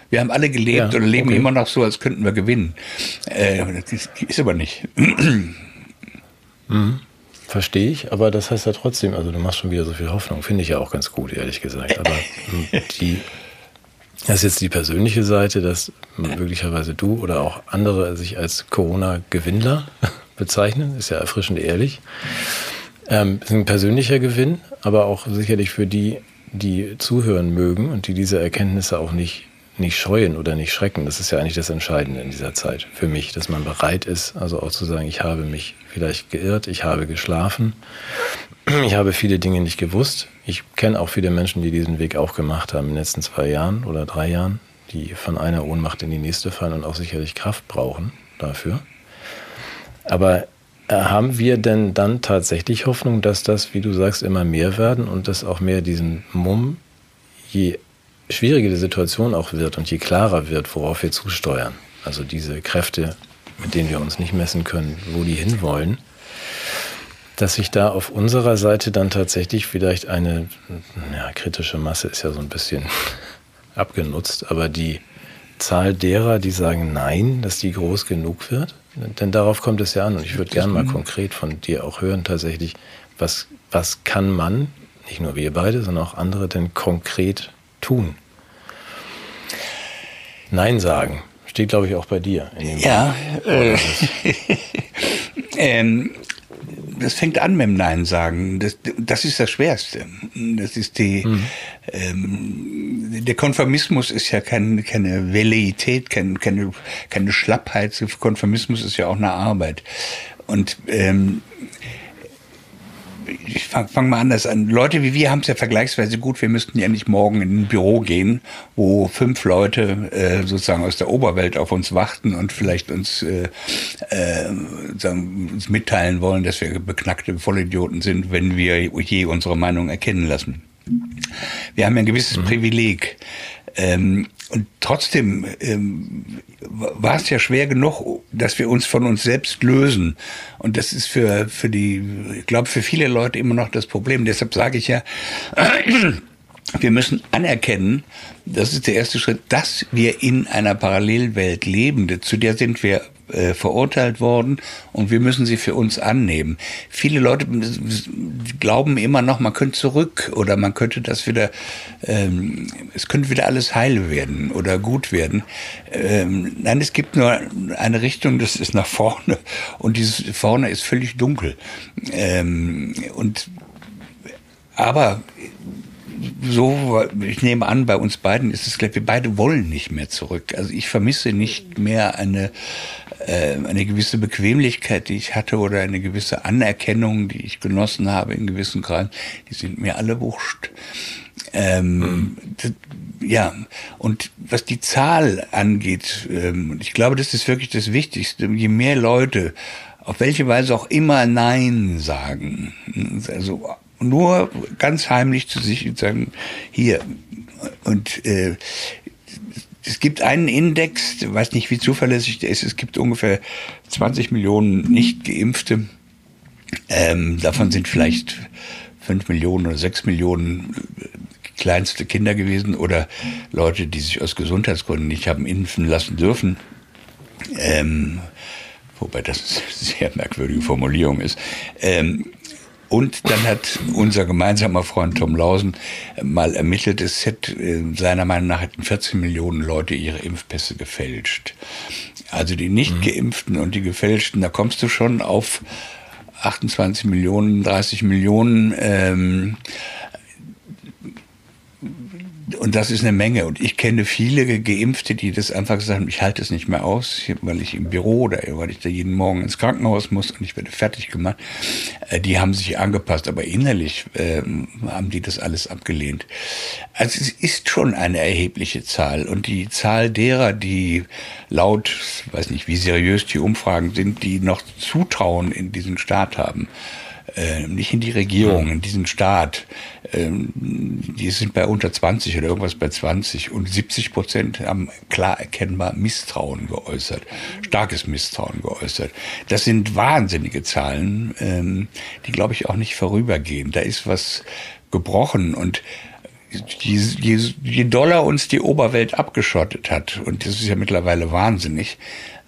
Wir haben alle gelebt ja, oder leben okay. immer noch so, als könnten wir gewinnen. Äh, das ist, ist aber nicht. mhm. Verstehe ich, aber das heißt ja trotzdem, also du machst schon wieder so viel Hoffnung, finde ich ja auch ganz gut, ehrlich gesagt. Aber [laughs] die, das ist jetzt die persönliche Seite, dass möglicherweise du oder auch andere sich als Corona-Gewinnler [laughs] bezeichnen, ist ja erfrischend ehrlich. Ähm, ist ein persönlicher Gewinn, aber auch sicherlich für die, die zuhören mögen und die diese Erkenntnisse auch nicht nicht scheuen oder nicht schrecken. Das ist ja eigentlich das Entscheidende in dieser Zeit für mich, dass man bereit ist, also auch zu sagen, ich habe mich vielleicht geirrt, ich habe geschlafen, [clears throat] ich habe viele Dinge nicht gewusst. Ich kenne auch viele Menschen, die diesen Weg auch gemacht haben in den letzten zwei Jahren oder drei Jahren, die von einer Ohnmacht in die nächste fallen und auch sicherlich Kraft brauchen dafür. Aber äh, haben wir denn dann tatsächlich Hoffnung, dass das, wie du sagst, immer mehr werden und dass auch mehr diesen Mumm, je schwieriger die Situation auch wird und je klarer wird, worauf wir zusteuern, also diese Kräfte, mit denen wir uns nicht messen können, wo die hinwollen, dass sich da auf unserer Seite dann tatsächlich vielleicht eine ja, kritische Masse ist ja so ein bisschen [laughs] abgenutzt, aber die Zahl derer, die sagen Nein, dass die groß genug wird, denn darauf kommt es ja an und ich würde gerne mal konkret von dir auch hören tatsächlich, was, was kann man, nicht nur wir beide, sondern auch andere denn konkret tun? Nein sagen. Steht, glaube ich, auch bei dir. ja. Äh, [laughs] ähm, das fängt an mit dem Nein sagen. Das, das ist das Schwerste. Das ist die. Mhm. Ähm, der Konformismus ist ja kein, keine Velleität, kein, keine, keine Schlappheit. Konformismus ist ja auch eine Arbeit. Und ähm, ich fange fang mal anders an. Leute wie wir haben es ja vergleichsweise gut. Wir müssten ja nicht morgen in ein Büro gehen, wo fünf Leute äh, sozusagen aus der Oberwelt auf uns warten und vielleicht uns, äh, äh, sagen, uns mitteilen wollen, dass wir beknackte Vollidioten sind, wenn wir je unsere Meinung erkennen lassen. Wir haben ja ein gewisses mhm. Privileg. Ähm, und trotzdem ähm, war es ja schwer genug, dass wir uns von uns selbst lösen. Und das ist für, für die, ich glaube, für viele Leute immer noch das Problem. Deshalb sage ich ja, [clears throat] wir müssen anerkennen, das ist der erste Schritt, dass wir in einer Parallelwelt leben. Zu der sind wir äh, verurteilt worden und wir müssen sie für uns annehmen. Viele Leute glauben immer noch, man könnte zurück oder man könnte das wieder, ähm, es könnte wieder alles heil werden oder gut werden. Ähm, nein, es gibt nur eine Richtung, das ist nach vorne und dieses vorne ist völlig dunkel. Ähm, und aber so, ich nehme an, bei uns beiden ist es gleich, wir beide wollen nicht mehr zurück. Also ich vermisse nicht mehr eine, äh, eine gewisse Bequemlichkeit, die ich hatte oder eine gewisse Anerkennung, die ich genossen habe in gewissen Kreisen. Die sind mir alle wurscht. Ähm, mhm. das, ja, und was die Zahl angeht, ähm, ich glaube, das ist wirklich das Wichtigste. Je mehr Leute auf welche Weise auch immer Nein sagen, also nur ganz heimlich zu sich und sagen, hier. Und äh, es gibt einen Index, weiß nicht, wie zuverlässig der ist. Es gibt ungefähr 20 Millionen nicht geimpfte. Ähm, davon sind vielleicht 5 Millionen oder 6 Millionen kleinste Kinder gewesen oder Leute, die sich aus Gesundheitsgründen nicht haben impfen lassen dürfen. Ähm, wobei das eine sehr merkwürdige Formulierung ist. Ähm, und dann hat unser gemeinsamer Freund Tom Lausen mal ermittelt, es hätte äh, seiner Meinung nach hätten 14 Millionen Leute ihre Impfpässe gefälscht. Also die nicht mhm. geimpften und die gefälschten, da kommst du schon auf 28 Millionen, 30 Millionen. Ähm, und das ist eine Menge. Und ich kenne viele Geimpfte, die das einfach gesagt haben, ich halte es nicht mehr aus, weil ich im Büro oder weil ich da jeden Morgen ins Krankenhaus muss und ich werde fertig gemacht. Äh, die haben sich angepasst, aber innerlich ähm, haben die das alles abgelehnt. Also es ist schon eine erhebliche Zahl. Und die Zahl derer, die laut, weiß nicht, wie seriös die Umfragen sind, die noch Zutrauen in diesen Staat haben, äh, nicht in die Regierung, in diesen Staat. Ähm, die sind bei unter 20 oder irgendwas bei 20 und 70 Prozent haben klar erkennbar Misstrauen geäußert, starkes Misstrauen geäußert. Das sind wahnsinnige Zahlen, ähm, die glaube ich auch nicht vorübergehen. Da ist was gebrochen und je, je, je doller uns die Oberwelt abgeschottet hat, und das ist ja mittlerweile wahnsinnig,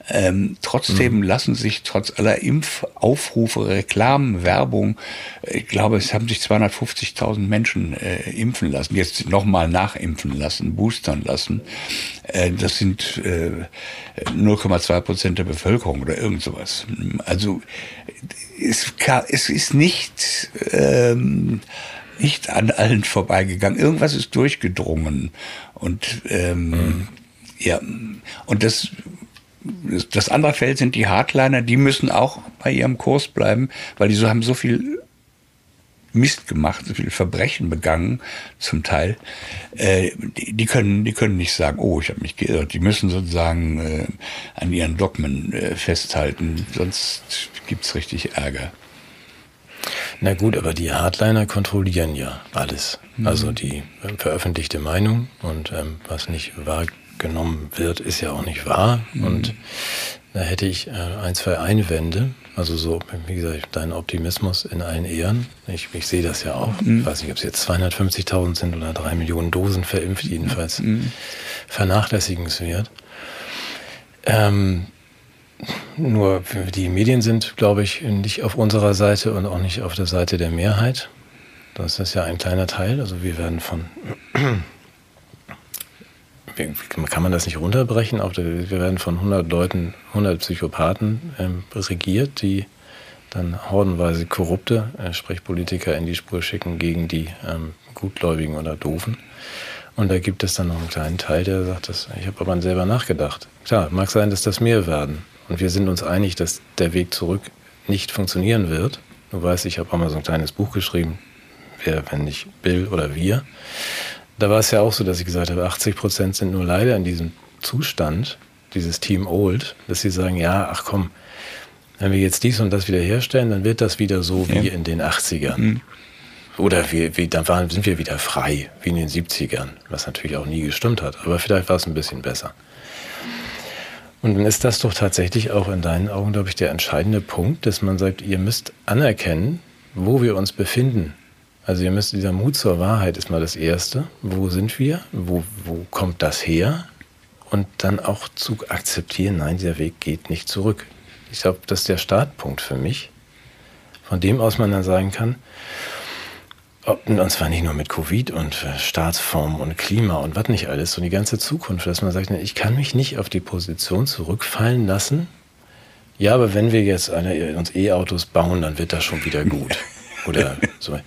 ähm, trotzdem mhm. lassen sich trotz aller Impfaufrufe, Reklamen, Werbung, ich glaube, es haben sich 250.000 Menschen äh, impfen lassen, jetzt nochmal nachimpfen lassen, boostern lassen. Äh, das sind äh, 0,2 Prozent der Bevölkerung oder irgend sowas. Also es, es ist nicht, ähm, nicht an allen vorbeigegangen. Irgendwas ist durchgedrungen. Und ähm, mhm. ja, und das das andere Feld sind die Hardliner, die müssen auch bei ihrem Kurs bleiben, weil die so haben so viel Mist gemacht, so viele Verbrechen begangen, zum Teil. Äh, die, die, können, die können nicht sagen, oh, ich habe mich geirrt. Die müssen sozusagen äh, an ihren Dogmen äh, festhalten, sonst gibt's richtig Ärger. Na gut, aber die Hardliner kontrollieren ja alles. Mhm. Also die äh, veröffentlichte Meinung und ähm, was nicht wahr genommen wird, ist ja auch nicht wahr. Mhm. Und da hätte ich äh, ein, zwei Einwände. Also so, wie gesagt, dein Optimismus in allen Ehren. Ich, ich sehe das ja auch. Mhm. Ich weiß nicht, ob es jetzt 250.000 sind oder drei Millionen Dosen verimpft, jedenfalls mhm. vernachlässigenswert. Ähm, nur die Medien sind, glaube ich, nicht auf unserer Seite und auch nicht auf der Seite der Mehrheit. Das ist ja ein kleiner Teil. Also wir werden von kann man das nicht runterbrechen? wir werden von 100 Leuten, 100 Psychopathen ähm, regiert, die dann hordenweise Korrupte, äh, sprich Politiker, in die Spur schicken gegen die ähm, Gutgläubigen oder Doofen. Und da gibt es dann noch einen kleinen Teil, der sagt, dass, ich habe aber selber nachgedacht. Klar, mag sein, dass das mehr werden. Und wir sind uns einig, dass der Weg zurück nicht funktionieren wird. Du weißt, ich habe auch mal so ein kleines Buch geschrieben, wer, wenn nicht Bill oder wir da war es ja auch so, dass ich gesagt habe, 80 Prozent sind nur leider in diesem Zustand, dieses Team Old, dass sie sagen, ja, ach komm, wenn wir jetzt dies und das wieder herstellen, dann wird das wieder so wie ja. in den 80ern. Mhm. Oder wie, wie, dann waren, sind wir wieder frei, wie in den 70ern, was natürlich auch nie gestimmt hat. Aber vielleicht war es ein bisschen besser. Und dann ist das doch tatsächlich auch in deinen Augen, glaube ich, der entscheidende Punkt, dass man sagt, ihr müsst anerkennen, wo wir uns befinden also ihr müsst, dieser Mut zur Wahrheit ist mal das Erste. Wo sind wir? Wo, wo kommt das her? Und dann auch zu akzeptieren, nein, dieser Weg geht nicht zurück. Ich glaube, das ist der Startpunkt für mich, von dem aus man dann sagen kann, und zwar nicht nur mit Covid und äh, Staatsform und Klima und was nicht alles, sondern die ganze Zukunft, dass man sagt, ich kann mich nicht auf die Position zurückfallen lassen. Ja, aber wenn wir jetzt eine, uns E-Autos bauen, dann wird das schon wieder gut. [laughs] Oder so.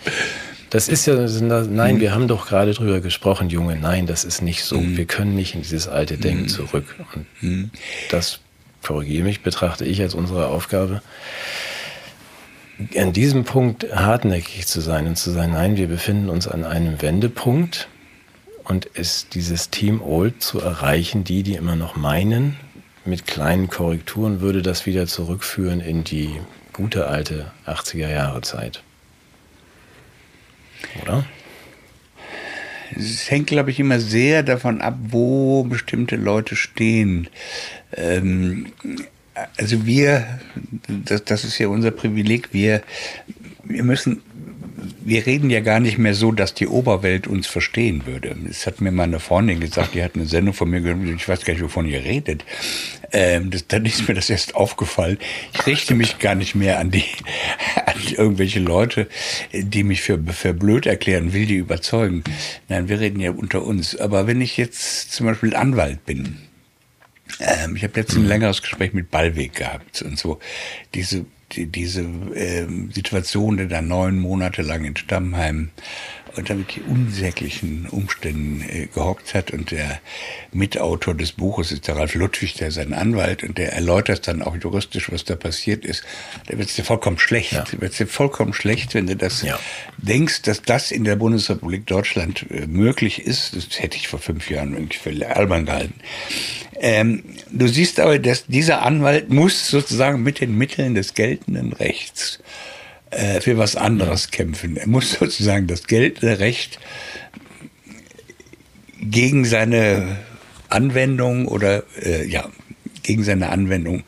Das ist ja, nein, mhm. wir haben doch gerade drüber gesprochen, Junge, nein, das ist nicht so. Mhm. Wir können nicht in dieses alte Denken mhm. zurück. Und das, korrigiere mich, betrachte ich als unsere Aufgabe, an diesem Punkt hartnäckig zu sein und zu sagen, nein, wir befinden uns an einem Wendepunkt und es dieses Team Old zu erreichen, die, die immer noch meinen, mit kleinen Korrekturen würde das wieder zurückführen in die gute alte 80er Jahre Zeit oder? Es hängt, glaube ich, immer sehr davon ab, wo bestimmte Leute stehen. Ähm, also wir, das, das ist ja unser Privileg, wir, wir müssen wir reden ja gar nicht mehr so, dass die Oberwelt uns verstehen würde. Das hat mir meine Freundin gesagt, die hat eine Sendung von mir gehört, ich weiß gar nicht, wovon ihr redet. Ähm, das, dann ist mir das erst aufgefallen. Ich richte mich gar nicht mehr an die, [laughs] an irgendwelche Leute, die mich für, für blöd erklären, will die überzeugen. Nein, wir reden ja unter uns. Aber wenn ich jetzt zum Beispiel Anwalt bin, ähm, ich habe letztens ein längeres Gespräch mit Ballweg gehabt und so. Diese die, diese äh, Situation, der da neun Monate lang in Stammheim unter wirklich unsäglichen Umständen äh, gehockt hat. Und der Mitautor des Buches ist der Ralf Ludwig, der sein Anwalt, und der erläutert dann auch juristisch, was da passiert ist. Da wird es dir vollkommen schlecht. Ja. wird es dir vollkommen schlecht, wenn du das ja. denkst, dass das in der Bundesrepublik Deutschland äh, möglich ist. Das hätte ich vor fünf Jahren irgendwie für albern gehalten. Ähm, du siehst aber, dass dieser Anwalt muss sozusagen mit den Mitteln des geltenden Rechts äh, für was anderes kämpfen. Er muss [laughs] sozusagen das geltende Recht gegen seine Anwendung oder äh, ja gegen seine Anwendung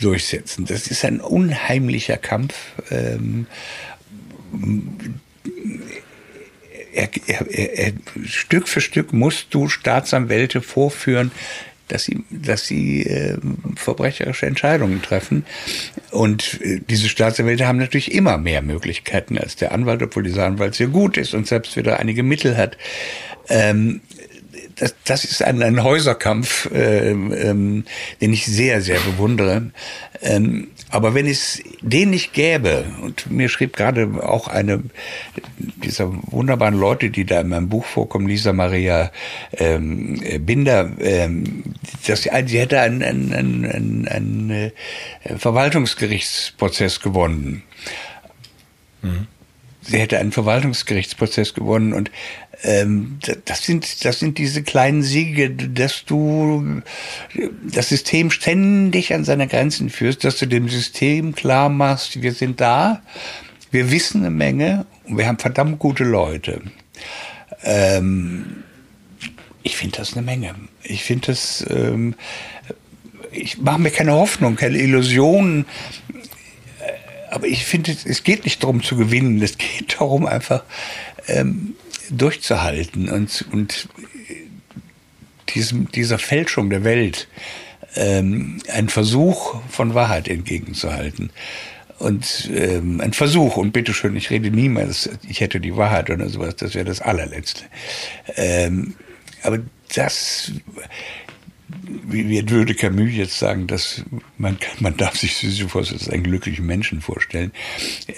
durchsetzen. Das ist ein unheimlicher Kampf. Ähm, er, er, er, Stück für Stück musst du Staatsanwälte vorführen, dass sie, dass sie äh, verbrecherische Entscheidungen treffen. Und äh, diese Staatsanwälte haben natürlich immer mehr Möglichkeiten als der Anwalt, obwohl dieser Anwalt sehr gut ist und selbst wieder einige Mittel hat. Ähm, das, das ist ein, ein Häuserkampf, ähm, ähm, den ich sehr, sehr bewundere. Ähm, aber wenn es den nicht gäbe, und mir schrieb gerade auch eine dieser wunderbaren Leute, die da in meinem Buch vorkommen, Lisa Maria ähm, Binder, ähm, dass sie, sie hätte einen, einen, einen, einen, einen Verwaltungsgerichtsprozess gewonnen. Mhm. Sie hätte einen Verwaltungsgerichtsprozess gewonnen und ähm, das sind das sind diese kleinen Siege, dass du das System ständig an seine Grenzen führst, dass du dem System klar machst, wir sind da, wir wissen eine Menge und wir haben verdammt gute Leute. Ähm, ich finde das eine Menge. Ich finde das, ähm, ich mache mir keine Hoffnung, keine Illusionen. Äh, aber ich finde, es geht nicht darum zu gewinnen. Es geht darum, einfach ähm, durchzuhalten und, und diesem, dieser Fälschung der Welt ähm, einen Versuch von Wahrheit entgegenzuhalten. Und ähm, ein Versuch, und bitteschön, ich rede niemals, ich hätte die Wahrheit oder sowas, das wäre das allerletzte. Ähm, aber das, wie, würde Camus jetzt sagen, dass man, kann, man darf sich Sisyphus als einen glücklichen Menschen vorstellen.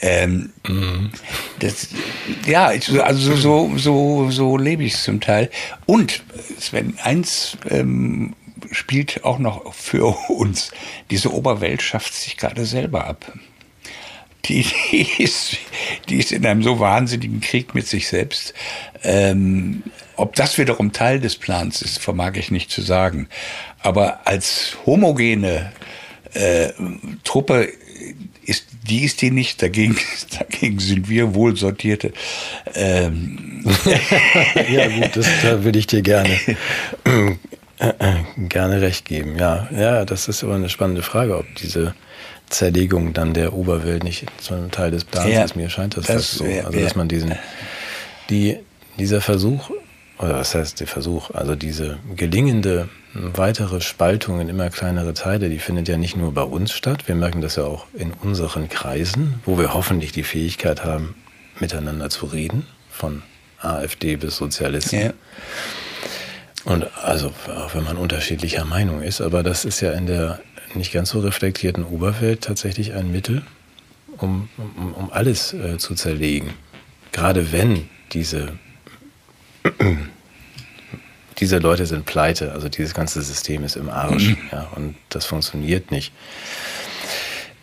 Ähm, mhm. das, ja, also so, so, so lebe ich es zum Teil. Und Sven, eins ähm, spielt auch noch für uns. Diese Oberwelt schafft sich gerade selber ab. Die, die, ist, die ist in einem so wahnsinnigen Krieg mit sich selbst. Ähm, ob das wiederum Teil des Plans ist, vermag ich nicht zu sagen. Aber als homogene äh, Truppe ist die ist die nicht. Dagegen, [laughs] dagegen sind wir wohl sortierte. Ähm. [laughs] ja gut, das, da würde ich dir gerne [laughs] gerne recht geben. Ja, ja, das ist aber eine spannende Frage, ob diese Zerlegung dann der Oberwelt nicht so ein Teil des Plans ja, ist. Mir scheint das, das so. Also dass man diesen die dieser Versuch oder was heißt der Versuch, also diese gelingende weitere Spaltung in immer kleinere Teile, die findet ja nicht nur bei uns statt. Wir merken das ja auch in unseren Kreisen, wo wir hoffentlich die Fähigkeit haben, miteinander zu reden, von AfD bis Sozialisten. Ja. Und also, auch wenn man unterschiedlicher Meinung ist, aber das ist ja in der nicht ganz so reflektierten Oberwelt tatsächlich ein Mittel, um, um, um alles äh, zu zerlegen. Gerade wenn diese [clears throat] diese Leute sind pleite, also dieses ganze System ist im Arsch mhm. ja, und das funktioniert nicht.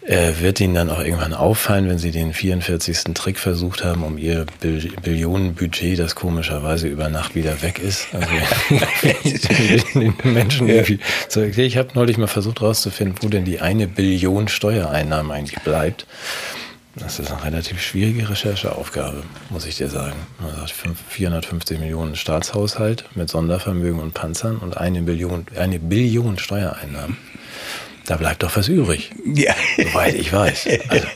Äh, wird ihnen dann auch irgendwann auffallen, wenn sie den 44. Trick versucht haben, um ihr Bill Billionenbudget, das komischerweise über Nacht wieder weg ist. Also den [laughs] [laughs] Menschen irgendwie so, ich habe neulich mal versucht herauszufinden, wo denn die eine Billion Steuereinnahmen eigentlich bleibt. Das ist eine relativ schwierige Rechercheaufgabe, muss ich dir sagen. Man sagt 450 Millionen Staatshaushalt mit Sondervermögen und Panzern und eine Billion, eine Billion Steuereinnahmen. Da bleibt doch was übrig. Ja. Soweit ich weiß. Also,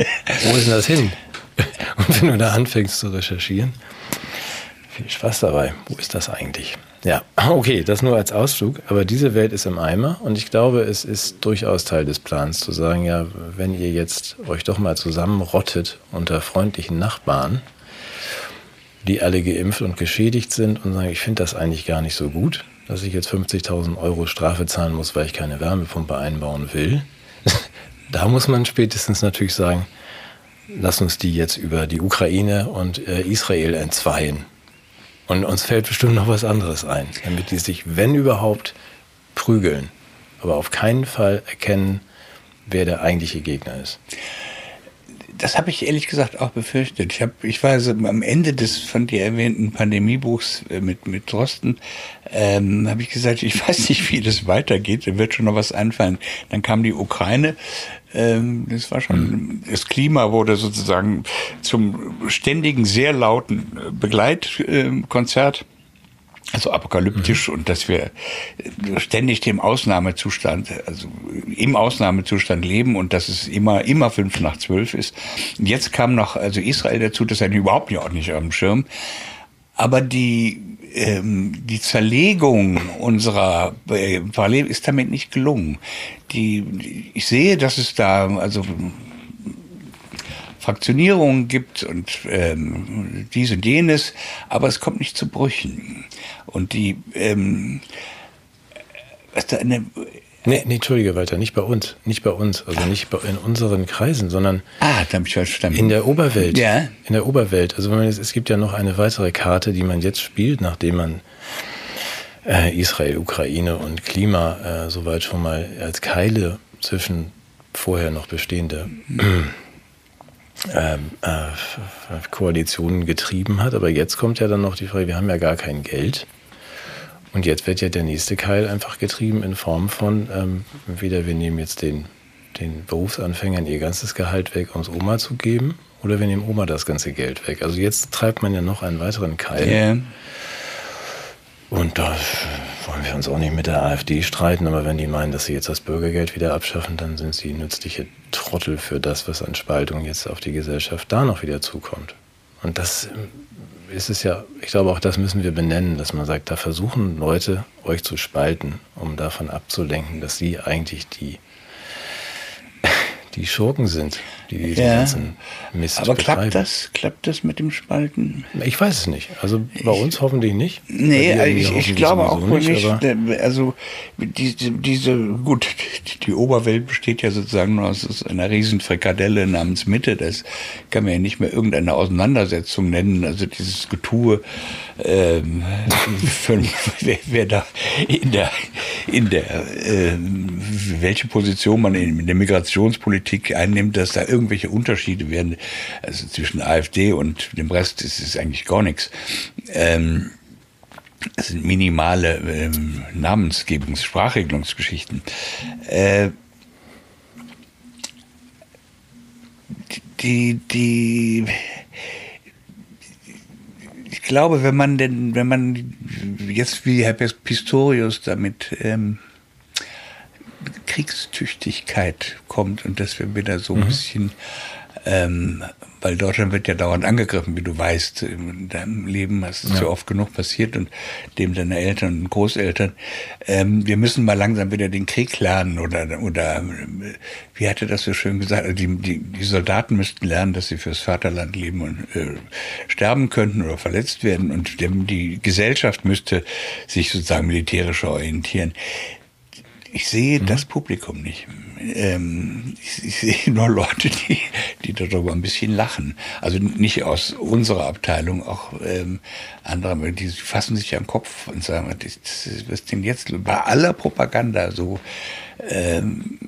wo ist denn das hin? [laughs] Und wenn du da anfängst zu recherchieren, viel Spaß dabei. Wo ist das eigentlich? Ja, okay, das nur als Ausflug, aber diese Welt ist im Eimer und ich glaube, es ist durchaus Teil des Plans zu sagen, ja, wenn ihr jetzt euch doch mal zusammenrottet unter freundlichen Nachbarn, die alle geimpft und geschädigt sind und sagen, ich finde das eigentlich gar nicht so gut, dass ich jetzt 50.000 Euro Strafe zahlen muss, weil ich keine Wärmepumpe einbauen will. [laughs] da muss man spätestens natürlich sagen, lass uns die jetzt über die Ukraine und äh, Israel entzweien. Und uns fällt bestimmt noch was anderes ein, damit die sich, wenn überhaupt, prügeln, aber auf keinen Fall erkennen, wer der eigentliche Gegner ist das habe ich ehrlich gesagt auch befürchtet. Ich, hab, ich war also am Ende des von dir erwähnten Pandemiebuchs äh, mit, mit Drosten, ähm, habe ich gesagt, ich [laughs] weiß nicht, wie das weitergeht, da wird schon noch was einfallen. Dann kam die Ukraine, ähm, das war schon, mhm. das Klima wurde sozusagen zum ständigen, sehr lauten Begleitkonzert. Also apokalyptisch mhm. und dass wir ständig dem Ausnahmezustand, also im Ausnahmezustand leben und dass es immer, immer fünf nach zwölf ist. Und jetzt kam noch, also Israel dazu, das ist eigentlich überhaupt nicht, auch nicht auf dem Schirm. Aber die, ähm, die Zerlegung unserer äh, Parallel ist damit nicht gelungen. Die, ich sehe, dass es da, also Fraktionierungen gibt und ähm, dies und jenes, aber es kommt nicht zu Brüchen. Und die, ähm, was da eine, Nee, nee, entschuldige, Walter, nicht bei uns. Nicht bei uns, also nicht in unseren Kreisen, sondern ah, da hab ich verstanden. in der Oberwelt. Ja. In der Oberwelt. Also man, es gibt ja noch eine weitere Karte, die man jetzt spielt, nachdem man äh, Israel, Ukraine und Klima äh, soweit schon mal als Keile zwischen vorher noch bestehende ähm, äh, Koalitionen getrieben hat. Aber jetzt kommt ja dann noch die Frage, wir haben ja gar kein Geld. Und jetzt wird ja der nächste Keil einfach getrieben in Form von, ähm, wieder wir nehmen jetzt den, den Berufsanfängern ihr ganzes Gehalt weg, um es Oma zu geben, oder wir nehmen Oma das ganze Geld weg. Also jetzt treibt man ja noch einen weiteren Keil. Yeah. Und da wollen wir uns auch nicht mit der AfD streiten, aber wenn die meinen, dass sie jetzt das Bürgergeld wieder abschaffen, dann sind sie nützliche Trottel für das, was an Spaltung jetzt auf die Gesellschaft da noch wieder zukommt. Und das ähm, ist es ja, ich glaube auch das müssen wir benennen, dass man sagt, da versuchen Leute euch zu spalten, um davon abzulenken, dass sie eigentlich die die Schurken sind, die diesen ja. ganzen Mist Aber betreiben. klappt das? Klappt das mit dem Spalten? Ich weiß es nicht. Also bei uns hoffentlich nicht. Nee, ich, ich glaube auch nicht. nicht also diese, diese, gut, die Oberwelt besteht ja sozusagen nur aus einer riesen Frikadelle namens Mitte. Das kann man ja nicht mehr irgendeine Auseinandersetzung nennen. Also dieses Getue, ähm, [laughs] für, wer, wer, da in der, in der, äh, welche Position man in der Migrationspolitik einnimmt, dass da irgendwelche Unterschiede werden, also zwischen AfD und dem Rest ist es eigentlich gar nichts. Ähm, es sind minimale ähm, Namensgebungs-, Sprachregelungsgeschichten. Äh, die, die, ich glaube, wenn man denn, wenn man jetzt wie Herr Pistorius damit ähm, Kriegstüchtigkeit kommt und dass wir wieder so ein mhm. bisschen ähm, weil Deutschland wird ja dauernd angegriffen, wie du weißt. In deinem Leben das ist ja. so oft genug passiert und dem deiner Eltern und Großeltern. Ähm, wir müssen mal langsam wieder den Krieg lernen oder, oder wie hatte das so schön gesagt, also die, die, die Soldaten müssten lernen, dass sie fürs Vaterland leben und äh, sterben könnten oder verletzt werden und die Gesellschaft müsste sich sozusagen militärisch orientieren. Ich sehe mhm. das Publikum nicht. Ähm, ich, ich, sehe [laughs] nur Leute, die, die darüber ein bisschen lachen. Also nicht aus unserer Abteilung, auch ähm, andere, die fassen sich am Kopf und sagen, was denn jetzt bei aller Propaganda so. Ähm,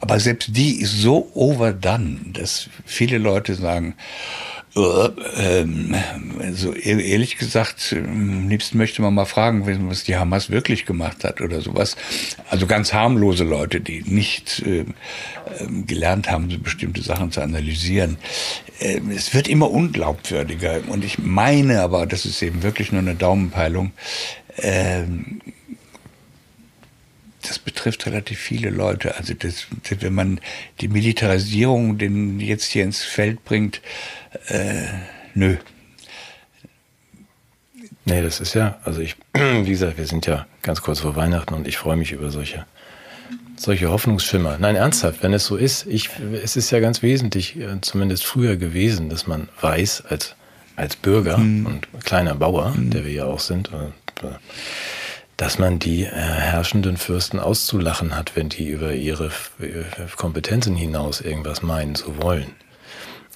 aber selbst die ist so overdone, dass viele Leute sagen, also ehrlich gesagt, am liebsten möchte man mal fragen, was die Hamas wirklich gemacht hat oder sowas. Also ganz harmlose Leute, die nicht äh, gelernt haben, bestimmte Sachen zu analysieren. Es wird immer unglaubwürdiger. Und ich meine aber, das ist eben wirklich nur eine Daumenpeilung, das betrifft relativ viele Leute. Also das, wenn man die Militarisierung den jetzt hier ins Feld bringt, äh, nö. Nee, das ist ja, also ich, [clears throat] wie gesagt, wir sind ja ganz kurz vor Weihnachten und ich freue mich über solche, solche Hoffnungsschimmer. Nein, ernsthaft, wenn es so ist, ich, es ist ja ganz wesentlich, äh, zumindest früher gewesen, dass man weiß, als, als Bürger mhm. und kleiner Bauer, mhm. der wir ja auch sind, äh, dass man die äh, herrschenden Fürsten auszulachen hat, wenn die über ihre Kompetenzen hinaus irgendwas meinen zu wollen.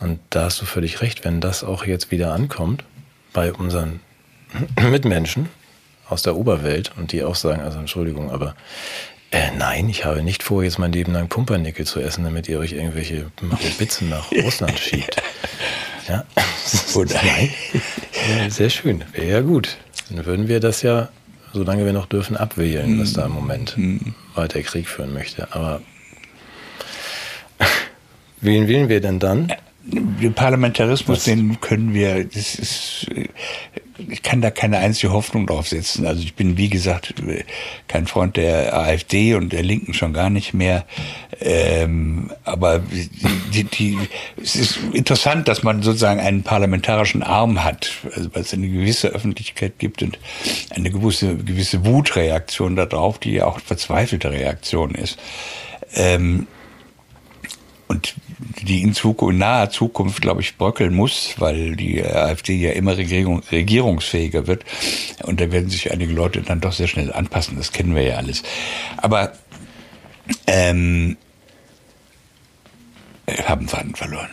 Und da hast du völlig recht, wenn das auch jetzt wieder ankommt bei unseren [clears throat] Mitmenschen aus der Oberwelt und die auch sagen, also Entschuldigung, aber äh, nein, ich habe nicht vor, jetzt mein Leben lang Pumpernickel zu essen, damit ihr euch irgendwelche [laughs] Bitzen nach Russland [laughs] schiebt. Ja, [laughs] Oder? nein. Ja, sehr schön, wäre ja gut. Dann würden wir das ja, solange wir noch dürfen, abwählen, was da im Moment mhm. weiter Krieg führen möchte. Aber wen wählen wir denn dann? Den Parlamentarismus, was? den können wir, das ist ich kann da keine einzige Hoffnung drauf setzen. Also ich bin, wie gesagt, kein Freund der AfD und der Linken schon gar nicht mehr. Ähm, aber die, die, es ist interessant, dass man sozusagen einen parlamentarischen Arm hat, also weil es eine gewisse Öffentlichkeit gibt und eine gewisse, gewisse Wutreaktion darauf, die ja auch verzweifelte Reaktion ist. Ähm, und die in, Zukunft, naher Zukunft, glaube ich, bröckeln muss, weil die AfD ja immer Regierung, regierungsfähiger wird. Und da werden sich einige Leute dann doch sehr schnell anpassen. Das kennen wir ja alles. Aber ähm, haben Faden verloren.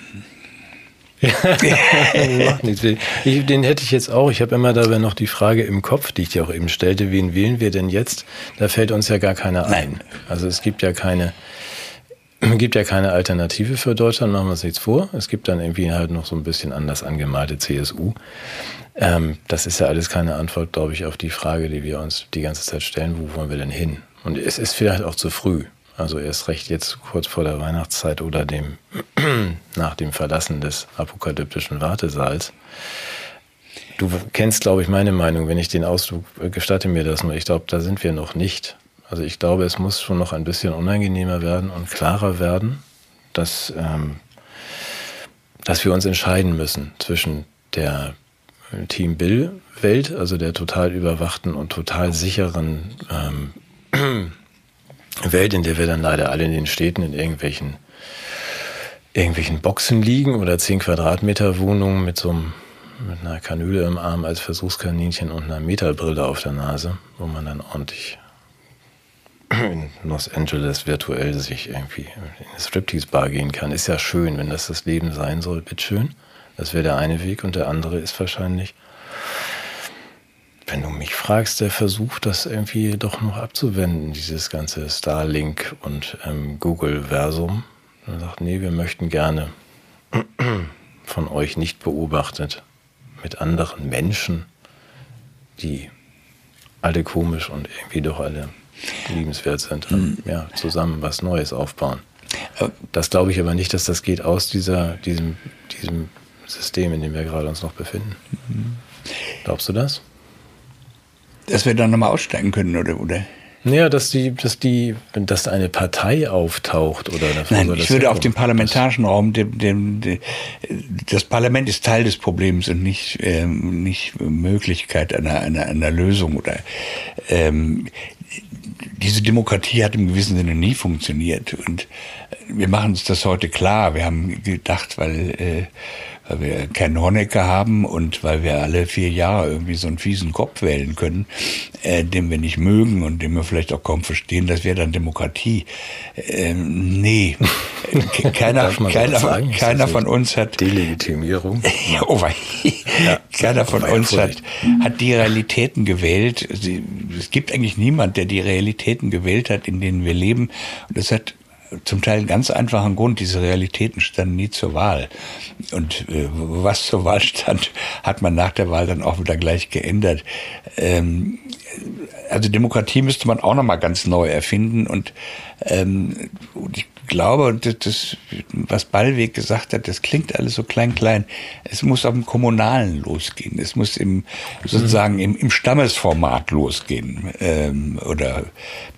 [laughs] Macht nichts. Ich, den hätte ich jetzt auch. Ich habe immer dabei noch die Frage im Kopf, die ich dir auch eben stellte, wen wählen wir denn jetzt? Da fällt uns ja gar keiner ein. Nein. Also es gibt ja keine [clears throat] gibt ja keine Alternative für Deutschland, machen wir uns nichts vor. Es gibt dann irgendwie halt noch so ein bisschen anders angemalte CSU. Ähm, das ist ja alles keine Antwort, glaube ich, auf die Frage, die wir uns die ganze Zeit stellen, wo wollen wir denn hin? Und es ist vielleicht auch zu früh. Also erst recht jetzt kurz vor der Weihnachtszeit oder dem [clears throat] nach dem Verlassen des apokalyptischen Wartesaals. Du kennst, glaube ich, meine Meinung, wenn ich den Ausdruck äh, gestatte mir das nur. Ich glaube, da sind wir noch nicht. Also ich glaube, es muss schon noch ein bisschen unangenehmer werden und klarer werden, dass, ähm, dass wir uns entscheiden müssen zwischen der Team Bill-Welt, also der total überwachten und total sicheren ähm, [clears throat] Welt, in der wir dann leider alle in den Städten in irgendwelchen, irgendwelchen Boxen liegen oder 10 Quadratmeter Wohnungen mit so einem mit einer Kanüle im Arm als Versuchskaninchen und einer Meterbrille auf der Nase, wo man dann ordentlich in Los Angeles virtuell sich irgendwie in eine Striptease-Bar gehen kann, ist ja schön, wenn das das Leben sein soll, bitteschön. Das wäre der eine Weg und der andere ist wahrscheinlich, wenn du mich fragst, der Versuch, das irgendwie doch noch abzuwenden, dieses ganze Starlink und ähm, Google-Versum. Und sagt, nee, wir möchten gerne [clears throat] von euch nicht beobachtet mit anderen Menschen, die alle komisch und irgendwie doch alle liebenswert sind. Mhm. Ja, zusammen was Neues aufbauen. Das glaube ich aber nicht, dass das geht aus dieser, diesem, diesem System, in dem wir gerade uns noch befinden. Mhm. Glaubst du das? Dass wir dann nochmal aussteigen können, oder? oder? Naja, dass die, dass die, dass eine Partei auftaucht oder Nein, ich würde auf dem parlamentarischen Raum, dem, dem, dem, das Parlament ist Teil des Problems und nicht, ähm, nicht Möglichkeit einer, einer, einer Lösung oder ähm, diese Demokratie hat im gewissen Sinne nie funktioniert. Und wir machen uns das heute klar. Wir haben gedacht, weil, äh, weil wir keinen Honecker haben und weil wir alle vier Jahre irgendwie so einen fiesen Kopf wählen können, äh, den wir nicht mögen und den wir vielleicht auch kaum verstehen, das wäre dann Demokratie. Ähm, nee, [laughs] keiner, keiner, keiner von uns hat Delegitimierung. [laughs] oh, ja, keiner von uns hat, hat die Realitäten gewählt. Es gibt eigentlich niemand, der die Realitäten gewählt hat, in denen wir leben. Und das hat zum Teil ganz einfachen Grund. Diese Realitäten standen nie zur Wahl. Und äh, was zur Wahl stand, hat man nach der Wahl dann auch wieder gleich geändert. Ähm, also Demokratie müsste man auch nochmal ganz neu erfinden. Und ähm, ich glaube, das, das, was Ballweg gesagt hat, das klingt alles so klein, klein. Es muss auf dem Kommunalen losgehen. Es muss im, sozusagen im, im Stammesformat losgehen. Ähm, oder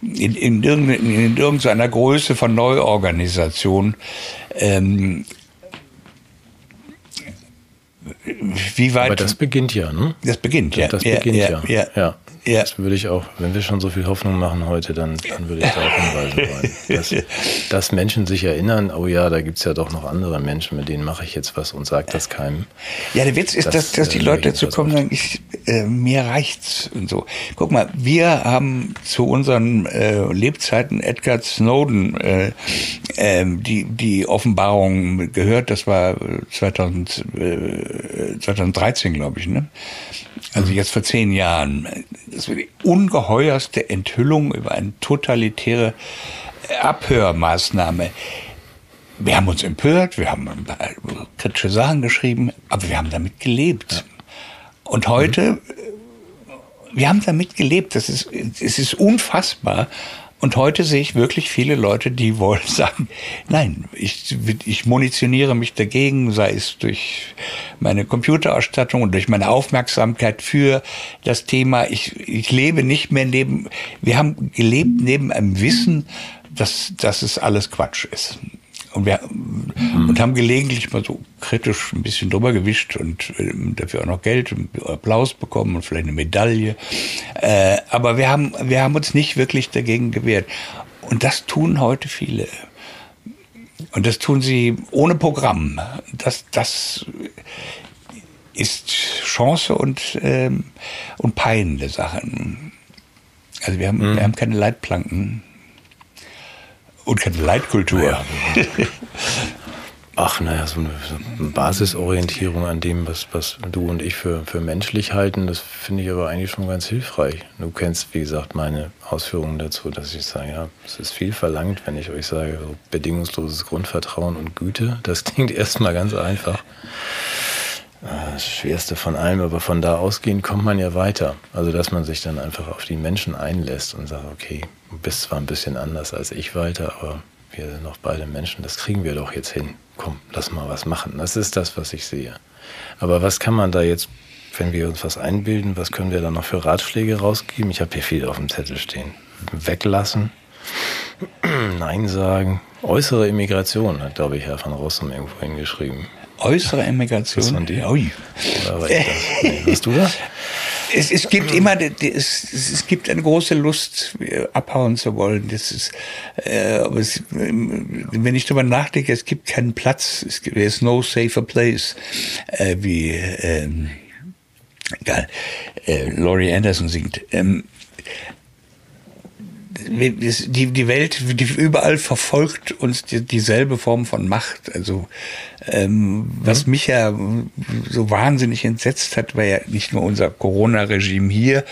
in, in, irgendeiner, in irgendeiner Größe von Neuorganisation. Ähm, wie weit. Aber das beginnt ja, ne? Das beginnt, ja. Das beginnt ja. ja. ja. ja. Ja. Das würde ich auch, wenn wir schon so viel Hoffnung machen heute, dann, dann würde ich darauf hinweisen wollen. Dass, dass, Menschen sich erinnern, oh ja, da gibt es ja doch noch andere Menschen, mit denen mache ich jetzt was und sage das keinem. Ja, der Witz ist, das, dass, dass die äh, Leute dazu kommen und sagen, ich, äh, mir reicht's und so. Guck mal, wir haben zu unseren äh, Lebzeiten Edgar Snowden äh, äh, die, die Offenbarung gehört, das war 2000, äh, 2013, glaube ich, ne? Also jetzt vor zehn Jahren. Das war die ungeheuerste Enthüllung über eine totalitäre Abhörmaßnahme. Wir haben uns empört, wir haben kritische Sachen geschrieben, aber wir haben damit gelebt. Und heute, mhm. wir haben damit gelebt. Das ist, es ist unfassbar. Und heute sehe ich wirklich viele Leute, die wollen [laughs] sagen, nein, ich, ich munitioniere mich dagegen, sei es durch meine Computerausstattung und durch meine Aufmerksamkeit für das Thema. Ich, ich lebe nicht mehr neben, wir haben gelebt neben einem Wissen, dass, dass es alles Quatsch ist. Und wir mhm. und haben gelegentlich mal so kritisch ein bisschen drüber gewischt und äh, dafür auch noch Geld und Applaus bekommen und vielleicht eine Medaille. Äh, aber wir haben, wir haben uns nicht wirklich dagegen gewehrt. Und das tun heute viele. Und das tun sie ohne Programm. Das, das ist Chance und, ähm, und Pein der Sachen. Also wir haben, mhm. wir haben keine Leitplanken. Und keine Leitkultur. Ach, naja, so eine, so eine, Basisorientierung an dem, was, was du und ich für, für menschlich halten, das finde ich aber eigentlich schon ganz hilfreich. Du kennst, wie gesagt, meine Ausführungen dazu, dass ich sage, ja, es ist viel verlangt, wenn ich euch sage, so bedingungsloses Grundvertrauen und Güte. Das klingt [laughs] erstmal ganz einfach. Ah, das Schwerste von allem, aber von da ausgehend kommt man ja weiter. Also, dass man sich dann einfach auf die Menschen einlässt und sagt, okay, du bist zwar ein bisschen anders als ich, Walter, aber wir sind noch beide Menschen, das kriegen wir doch jetzt hin. Komm, lass mal was machen. Das ist das, was ich sehe. Aber was kann man da jetzt, wenn wir uns was einbilden, was können wir da noch für Ratschläge rausgeben? Ich habe hier viel auf dem Zettel stehen. Weglassen, [clears throat] Nein sagen, äußere Immigration, hat, glaube ich, Herr van Rossum irgendwo hingeschrieben äußere Emigration. Das von dir? Ui. Hast du das? [laughs] Es, es gibt immer, es, es gibt eine große Lust, abhauen zu wollen. Das ist, äh, aber es, wenn ich darüber nachdenke, es gibt keinen Platz. Es gibt, there's no safer place, äh, wie, ähm, egal, äh, Laurie Anderson singt. Ähm, die, die Welt, die überall verfolgt uns die, dieselbe Form von Macht. Also ähm, was mich ja so wahnsinnig entsetzt hat, war ja nicht nur unser Corona-Regime hier,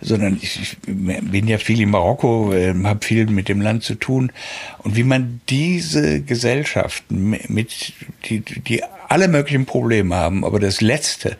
sondern ich, ich, bin ja viel in Marokko, äh, habe viel mit dem Land zu tun. Und wie man diese Gesellschaften mit, die, die alle möglichen Probleme haben, aber das Letzte,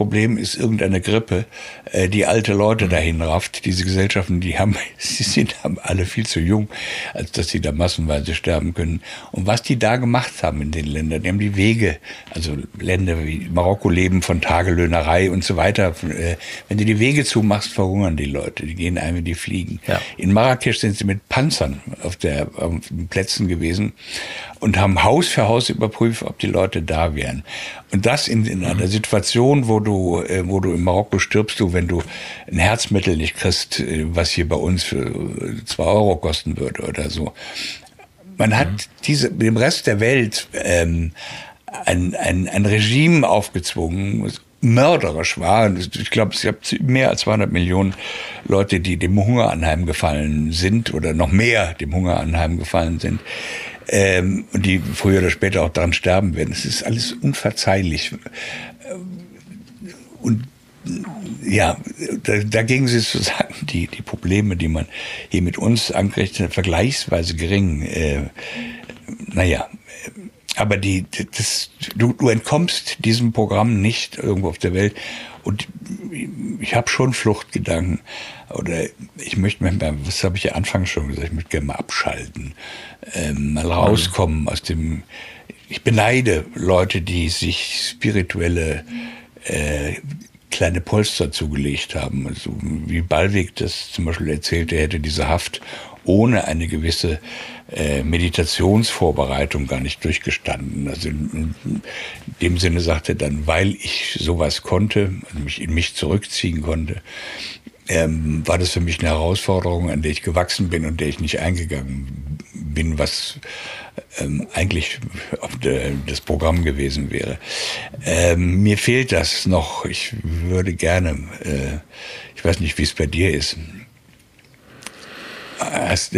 Problem ist irgendeine Grippe, äh, die alte Leute mhm. dahin rafft. Diese Gesellschaften, die haben, [laughs] sie sind haben alle viel zu jung, als dass sie da massenweise sterben können. Und was die da gemacht haben in den Ländern, die haben die Wege, also Länder wie Marokko leben von Tagelöhnerei und so weiter. Äh, wenn du die Wege zumachst, verhungern die Leute. Die gehen einfach, die fliegen. Ja. In Marrakesch sind sie mit Panzern auf, der, auf den Plätzen gewesen und haben Haus für Haus überprüft, ob die Leute da wären. Und das in, in einer mhm. Situation, wo du, äh, wo du in Marokko stirbst, du, wenn du ein Herzmittel nicht kriegst, äh, was hier bei uns für zwei Euro kosten würde oder so. Man hat mhm. diese, dem Rest der Welt ähm, ein, ein, ein Regime aufgezwungen, was mörderisch war. Ich glaube, es gab mehr als 200 Millionen Leute, die dem Hunger anheimgefallen sind oder noch mehr dem Hunger anheimgefallen sind ähm, und die früher oder später auch daran sterben werden. Es ist alles unverzeihlich. Und ja, dagegen sind sozusagen [laughs] die, die Probleme, die man hier mit uns ankriegt, vergleichsweise gering. Äh, naja, aber die, das, du, du entkommst diesem Programm nicht irgendwo auf der Welt. Und ich habe schon Fluchtgedanken. Oder ich möchte manchmal, was habe ich ja anfangs schon gesagt, ich möchte gerne mal abschalten, ähm, mal rauskommen aus dem. Ich beneide Leute, die sich spirituelle äh, kleine Polster zugelegt haben. Also wie Ballweg das zum Beispiel erzählte, er hätte diese Haft ohne eine gewisse äh, Meditationsvorbereitung gar nicht durchgestanden. Also in, in, dem Sinne sagte dann, weil ich sowas konnte, also mich in mich zurückziehen konnte, ähm, war das für mich eine Herausforderung, an der ich gewachsen bin und der ich nicht eingegangen bin, was ähm, eigentlich das Programm gewesen wäre. Ähm, mir fehlt das noch. Ich würde gerne, äh, ich weiß nicht, wie es bei dir ist. [laughs]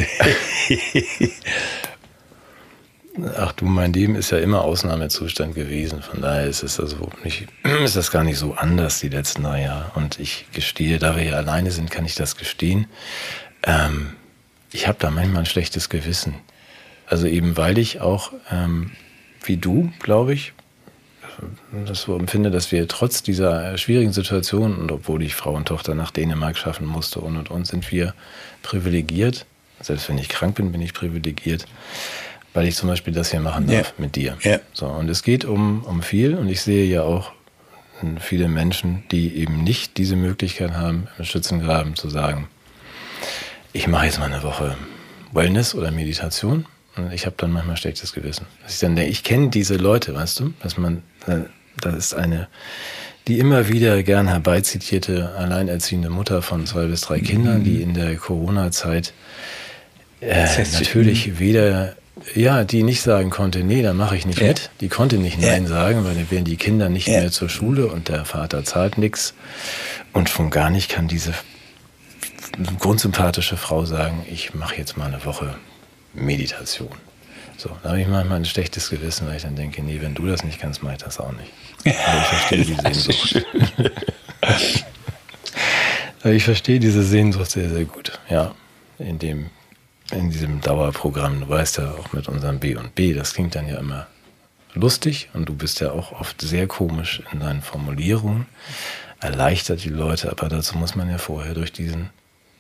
Ach du, mein Leben ist ja immer Ausnahmezustand gewesen. Von daher ist es also nicht, [clears throat] ist das gar nicht so anders die letzten drei Jahre. Und ich gestehe, da wir ja alleine sind, kann ich das gestehen. Ähm, ich habe da manchmal ein schlechtes Gewissen. Also eben weil ich auch, ähm, wie du, glaube ich, das so empfinde, dass wir trotz dieser schwierigen Situation und obwohl ich Frau und Tochter nach Dänemark schaffen musste und und und, sind wir privilegiert. Selbst wenn ich krank bin, bin ich privilegiert weil ich zum Beispiel das hier machen darf ja. mit dir. Ja. So, und es geht um, um viel und ich sehe ja auch viele Menschen, die eben nicht diese Möglichkeit haben, im Schützengraben zu sagen, ich mache jetzt mal eine Woche Wellness oder Meditation und ich habe dann manchmal schlechtes Gewissen. Dass ich dann denke, ich kenne diese Leute, weißt du, dass man, das ist eine, die immer wieder gern herbeizitierte alleinerziehende Mutter von zwei bis drei Kindern, die in der Corona-Zeit äh, natürlich weder ja, die nicht sagen konnte, nee, da mache ich nicht ja. mit. Die konnte nicht Nein ja. sagen, weil dann wären die Kinder nicht ja. mehr zur Schule und der Vater zahlt nichts. Und von gar nicht kann diese grundsympathische Frau sagen, ich mache jetzt mal eine Woche Meditation. So, da habe ich manchmal ein schlechtes Gewissen, weil ich dann denke, nee, wenn du das nicht kannst, mache ich das auch nicht. Aber ich verstehe die [laughs] Sehnsucht. ich verstehe diese Sehnsucht sehr, sehr gut. Ja, in dem in diesem Dauerprogramm, du weißt ja auch mit unserem B und B, das klingt dann ja immer lustig und du bist ja auch oft sehr komisch in deinen Formulierungen, erleichtert die Leute, aber dazu muss man ja vorher durch diesen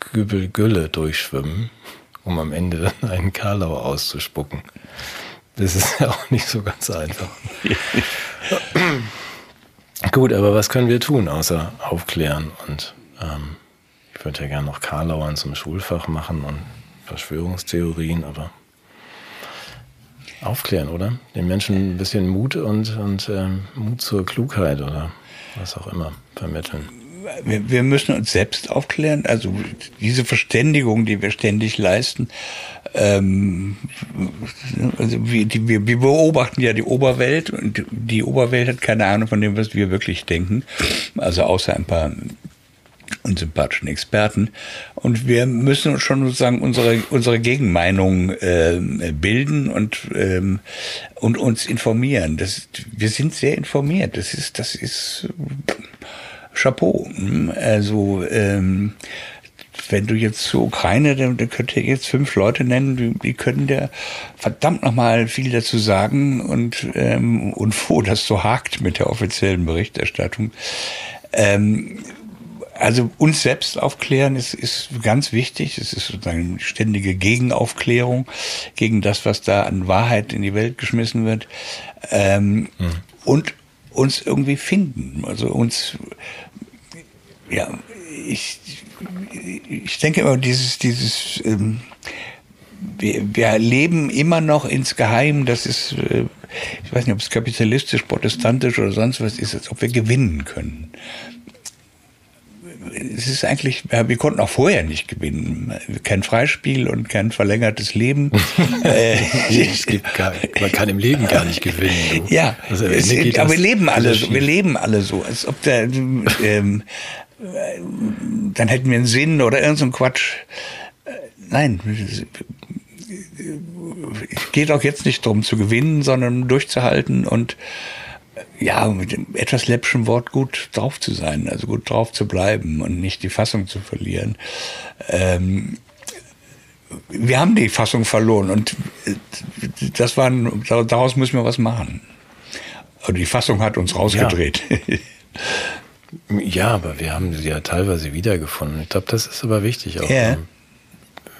Kübel Gülle durchschwimmen, um am Ende dann [laughs] einen Karlau auszuspucken. Das ist [laughs] ja auch nicht so ganz einfach. [laughs] Gut, aber was können wir tun, außer aufklären? Und ähm, ich würde ja gerne noch Karlauern zum Schulfach machen und Verschwörungstheorien, aber aufklären, oder? Den Menschen ein bisschen Mut und, und ähm, Mut zur Klugheit oder was auch immer vermitteln. Wir, wir, müssen uns selbst aufklären. Also diese Verständigung, die wir ständig leisten, ähm, also wir, die, wir, wir beobachten ja die Oberwelt und die Oberwelt hat keine Ahnung von dem, was wir wirklich denken. Also außer ein paar und sympathischen Experten. Und wir müssen schon sozusagen unsere, unsere Gegenmeinung äh, bilden und, ähm, und uns informieren. Das, wir sind sehr informiert. Das ist, das ist Chapeau. Also ähm, wenn du jetzt zur Ukraine, dann, dann könnt ihr jetzt fünf Leute nennen, die, die können dir verdammt nochmal viel dazu sagen und, ähm, und froh, dass so hakt mit der offiziellen Berichterstattung. Ähm, also uns selbst aufklären ist, ist ganz wichtig. Es ist sozusagen ständige Gegenaufklärung gegen das, was da an Wahrheit in die Welt geschmissen wird. Ähm, mhm. Und uns irgendwie finden. Also uns, ja, ich, ich denke immer, dieses, dieses, ähm, wir, wir leben immer noch insgeheim, das ist, äh, ich weiß nicht, ob es kapitalistisch, protestantisch oder sonst was ist, als ob wir gewinnen können es ist eigentlich, wir konnten auch vorher nicht gewinnen. Kein Freispiel und kein verlängertes Leben. [laughs] Äh, es gibt gar, man kann im Leben gar nicht gewinnen. Du. Ja, also, es, aber wir leben alle so, wir leben alle so, als ob der, ähm, dann hätten wir einen Sinn oder irgendein so Quatsch. Nein, es geht auch jetzt nicht darum zu gewinnen, sondern durchzuhalten und ja, mit dem etwas läppischen Wort gut drauf zu sein, also gut drauf zu bleiben und nicht die Fassung zu verlieren. Ähm, wir haben die Fassung verloren und äh, das war, daraus müssen wir was machen. Und die Fassung hat uns rausgedreht. Ja. [laughs] Ja, aber wir haben sie ja teilweise wiedergefunden. Ich glaube, das ist aber wichtig auch. Ja.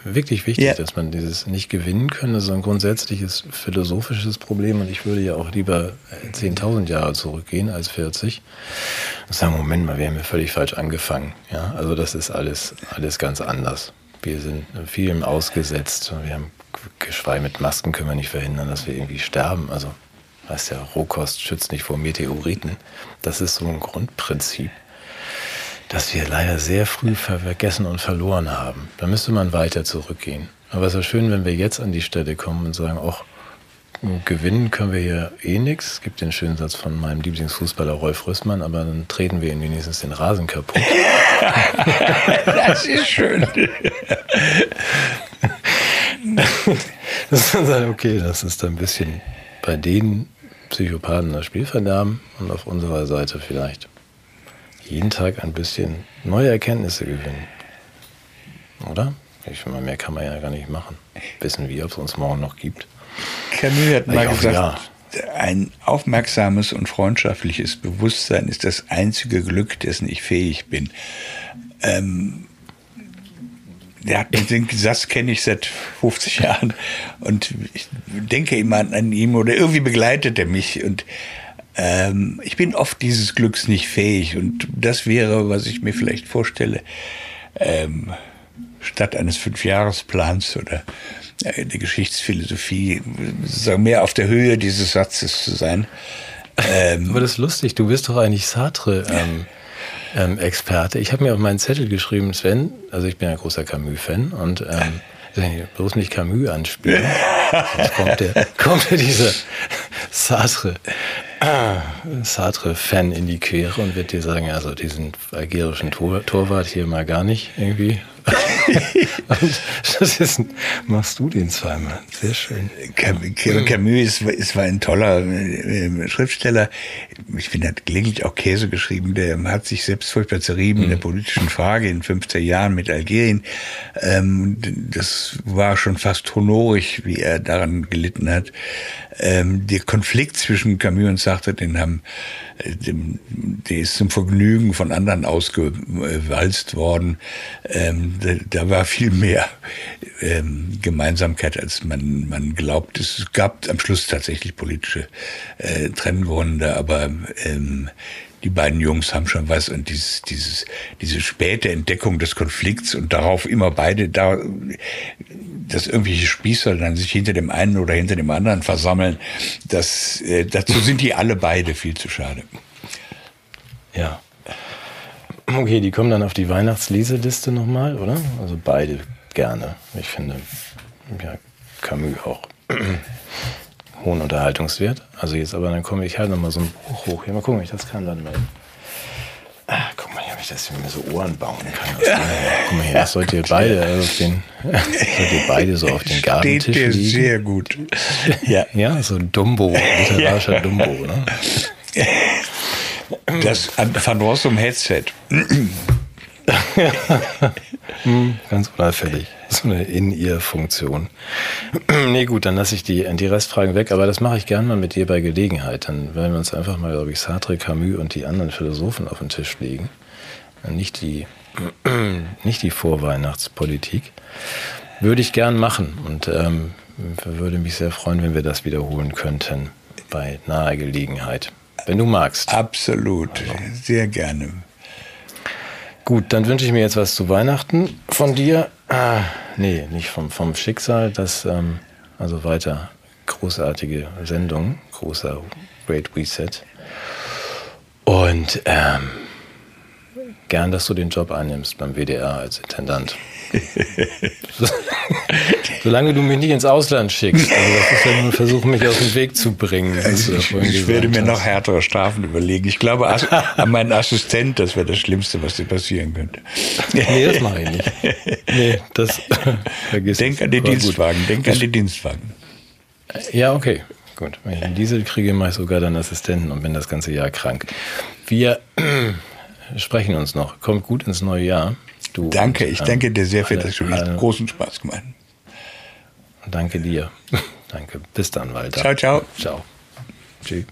Wirklich wichtig, Ja. dass man dieses nicht gewinnen können. Das ist ein grundsätzliches philosophisches Problem und ich würde ja auch lieber äh, 10.000 Jahre zurückgehen als 40 und sagen, Moment mal, wir haben ja völlig falsch angefangen. Ja, also das ist alles, alles ganz anders. Wir sind vielem ausgesetzt und wir haben Geschrei mit Masken können wir nicht verhindern, dass wir irgendwie sterben. Also heißt ja, Rohkost schützt nicht vor Meteoriten. Das ist so ein Grundprinzip das wir leider sehr früh vergessen und verloren haben. Da müsste man weiter zurückgehen. Aber es ist schön, wenn wir jetzt an die Stelle kommen und sagen, auch gewinnen können wir hier eh nichts. Es gibt den schönen Satz von meinem Lieblingsfußballer Rolf Rüssmann, aber dann treten wir ihn wenigstens den Rasen kaputt. [laughs] Das ist schön. Das ist dann okay, das ist ein bisschen bei den Psychopathen das Spielverderben und auf unserer Seite vielleicht jeden Tag ein bisschen neue Erkenntnisse gewinnen. Oder? Ich finde, mehr kann man ja gar nicht machen. Wissen wir, ob es uns morgen noch gibt. Camus hat mal gesagt, ein aufmerksames und freundschaftliches Bewusstsein ist das einzige Glück, dessen ich fähig bin. Ähm, der hat den Satz kenne ich seit 50 Jahren und ich denke immer an ihn oder irgendwie begleitet er mich und ähm, ich bin oft dieses Glücks nicht fähig und das wäre, was ich mir vielleicht vorstelle, ähm, statt eines Fünfjahresplans oder äh, der Geschichtsphilosophie sozusagen mehr auf der Höhe dieses Satzes zu sein. Ähm, Aber das ist lustig, du bist doch eigentlich Sartre. [laughs] Ähm, ähm, Experte. Ich habe mir auf meinen Zettel geschrieben, Sven, also ich bin ja großer Camus-Fan und ähm, bloß nicht Camus anspielen, [laughs] jetzt kommt der, kommt der dieser Sartre, Sartre-Fan in die Quere und wird dir sagen, also diesen algerischen Tor, Torwart hier mal gar nicht irgendwie. [laughs] und stattdessen machst du den zweimal. Sehr schön. Cam- Camus ist, ist, war ein toller äh, Schriftsteller. Ich finde, er hat gelegentlich auch Käse geschrieben. Der hat sich selbst furchtbar zerrieben in der politischen Frage in 15 Jahren mit Algerien. Ähm, das war schon fast honorig, wie er daran gelitten hat. Ähm, der Konflikt zwischen Camus und Sartre, den haben, äh, dem, der ist zum Vergnügen von anderen ausgewalzt worden. Ähm, da, da war viel mehr ähm, Gemeinsamkeit, als man, man glaubt. Es gab am Schluss tatsächlich politische äh, Trenngründe, aber ähm, die beiden Jungs haben schon was und dieses, dieses, diese späte Entdeckung des Konflikts und darauf immer beide da, dass irgendwelche Spießer dann sich hinter dem einen oder hinter dem anderen versammeln, das, äh, dazu sind die alle beide viel zu schade. Ja. Okay, die kommen dann auf die Weihnachtsleseliste nochmal, oder? Also beide gerne. Ich finde, ja, Camus auch hohen Unterhaltungswert. Also jetzt aber, dann komme ich halt nochmal so ein Buch hoch. Hier, mal gucken, ob ich das kann dann mal. Ah, guck mal hier, ob ich das mir so Ohren bauen kann. Aus dem- Guck mal hier, das sollt ihr beide also auf den, sollt ihr beide so auf den Steht Gartentisch dir liegen. sehr gut. Ja, Ja, so ein Dumbo, [laughs] literarischer Dumbo, ne? das Van Rossum Headset. [laughs] Ganz unauffällig. So eine In-Ear-Funktion. [clears throat] nee, gut, dann lasse ich die, die Restfragen weg, aber das mache ich gern mal mit dir bei Gelegenheit. Dann werden wir uns einfach mal, glaube ich, Sartre, Camus und die anderen Philosophen auf den Tisch legen. Nicht die, [clears throat] nicht die Vorweihnachtspolitik. Würde ich gern machen und ähm, würde mich sehr freuen, wenn wir das wiederholen könnten bei naher Gelegenheit. Wenn du magst. Absolut, sehr gerne. Gut, dann wünsche ich mir jetzt was zu Weihnachten von dir. Ah, nee, nicht vom, vom Schicksal, das, ähm, also weiter großartige Sendung, großer Great Reset. Und ähm, gern, dass du den Job einnimmst beim WDR als Intendant. [laughs] Solange du mich nicht ins Ausland schickst. Also das ist ja nur ein Versuch, mich auf den Weg zu bringen. ja Ich, ich werde mir hast. noch härtere Strafen überlegen. Ich glaube, [laughs] an meinen Assistent, das wäre das Schlimmste, was dir passieren könnte. Nee, das mache ich nicht. Nee, das [laughs] vergiss Denk an die Aber gut. Dienstwagen, denk an die Dienstwagen. Ja, okay. Gut. Wenn ich einen Diesel kriege, mache ich sogar dann Assistenten und bin das ganze Jahr krank. Wir [clears throat] sprechen uns noch. Kommt gut ins neue Jahr. Du Danke, ich danke dir sehr für alle- das Spiel. Hat großen Spaß gemacht. Danke dir. [laughs] Danke. Bis dann, Walter. Ciao, ciao. Ciao. Tschüss.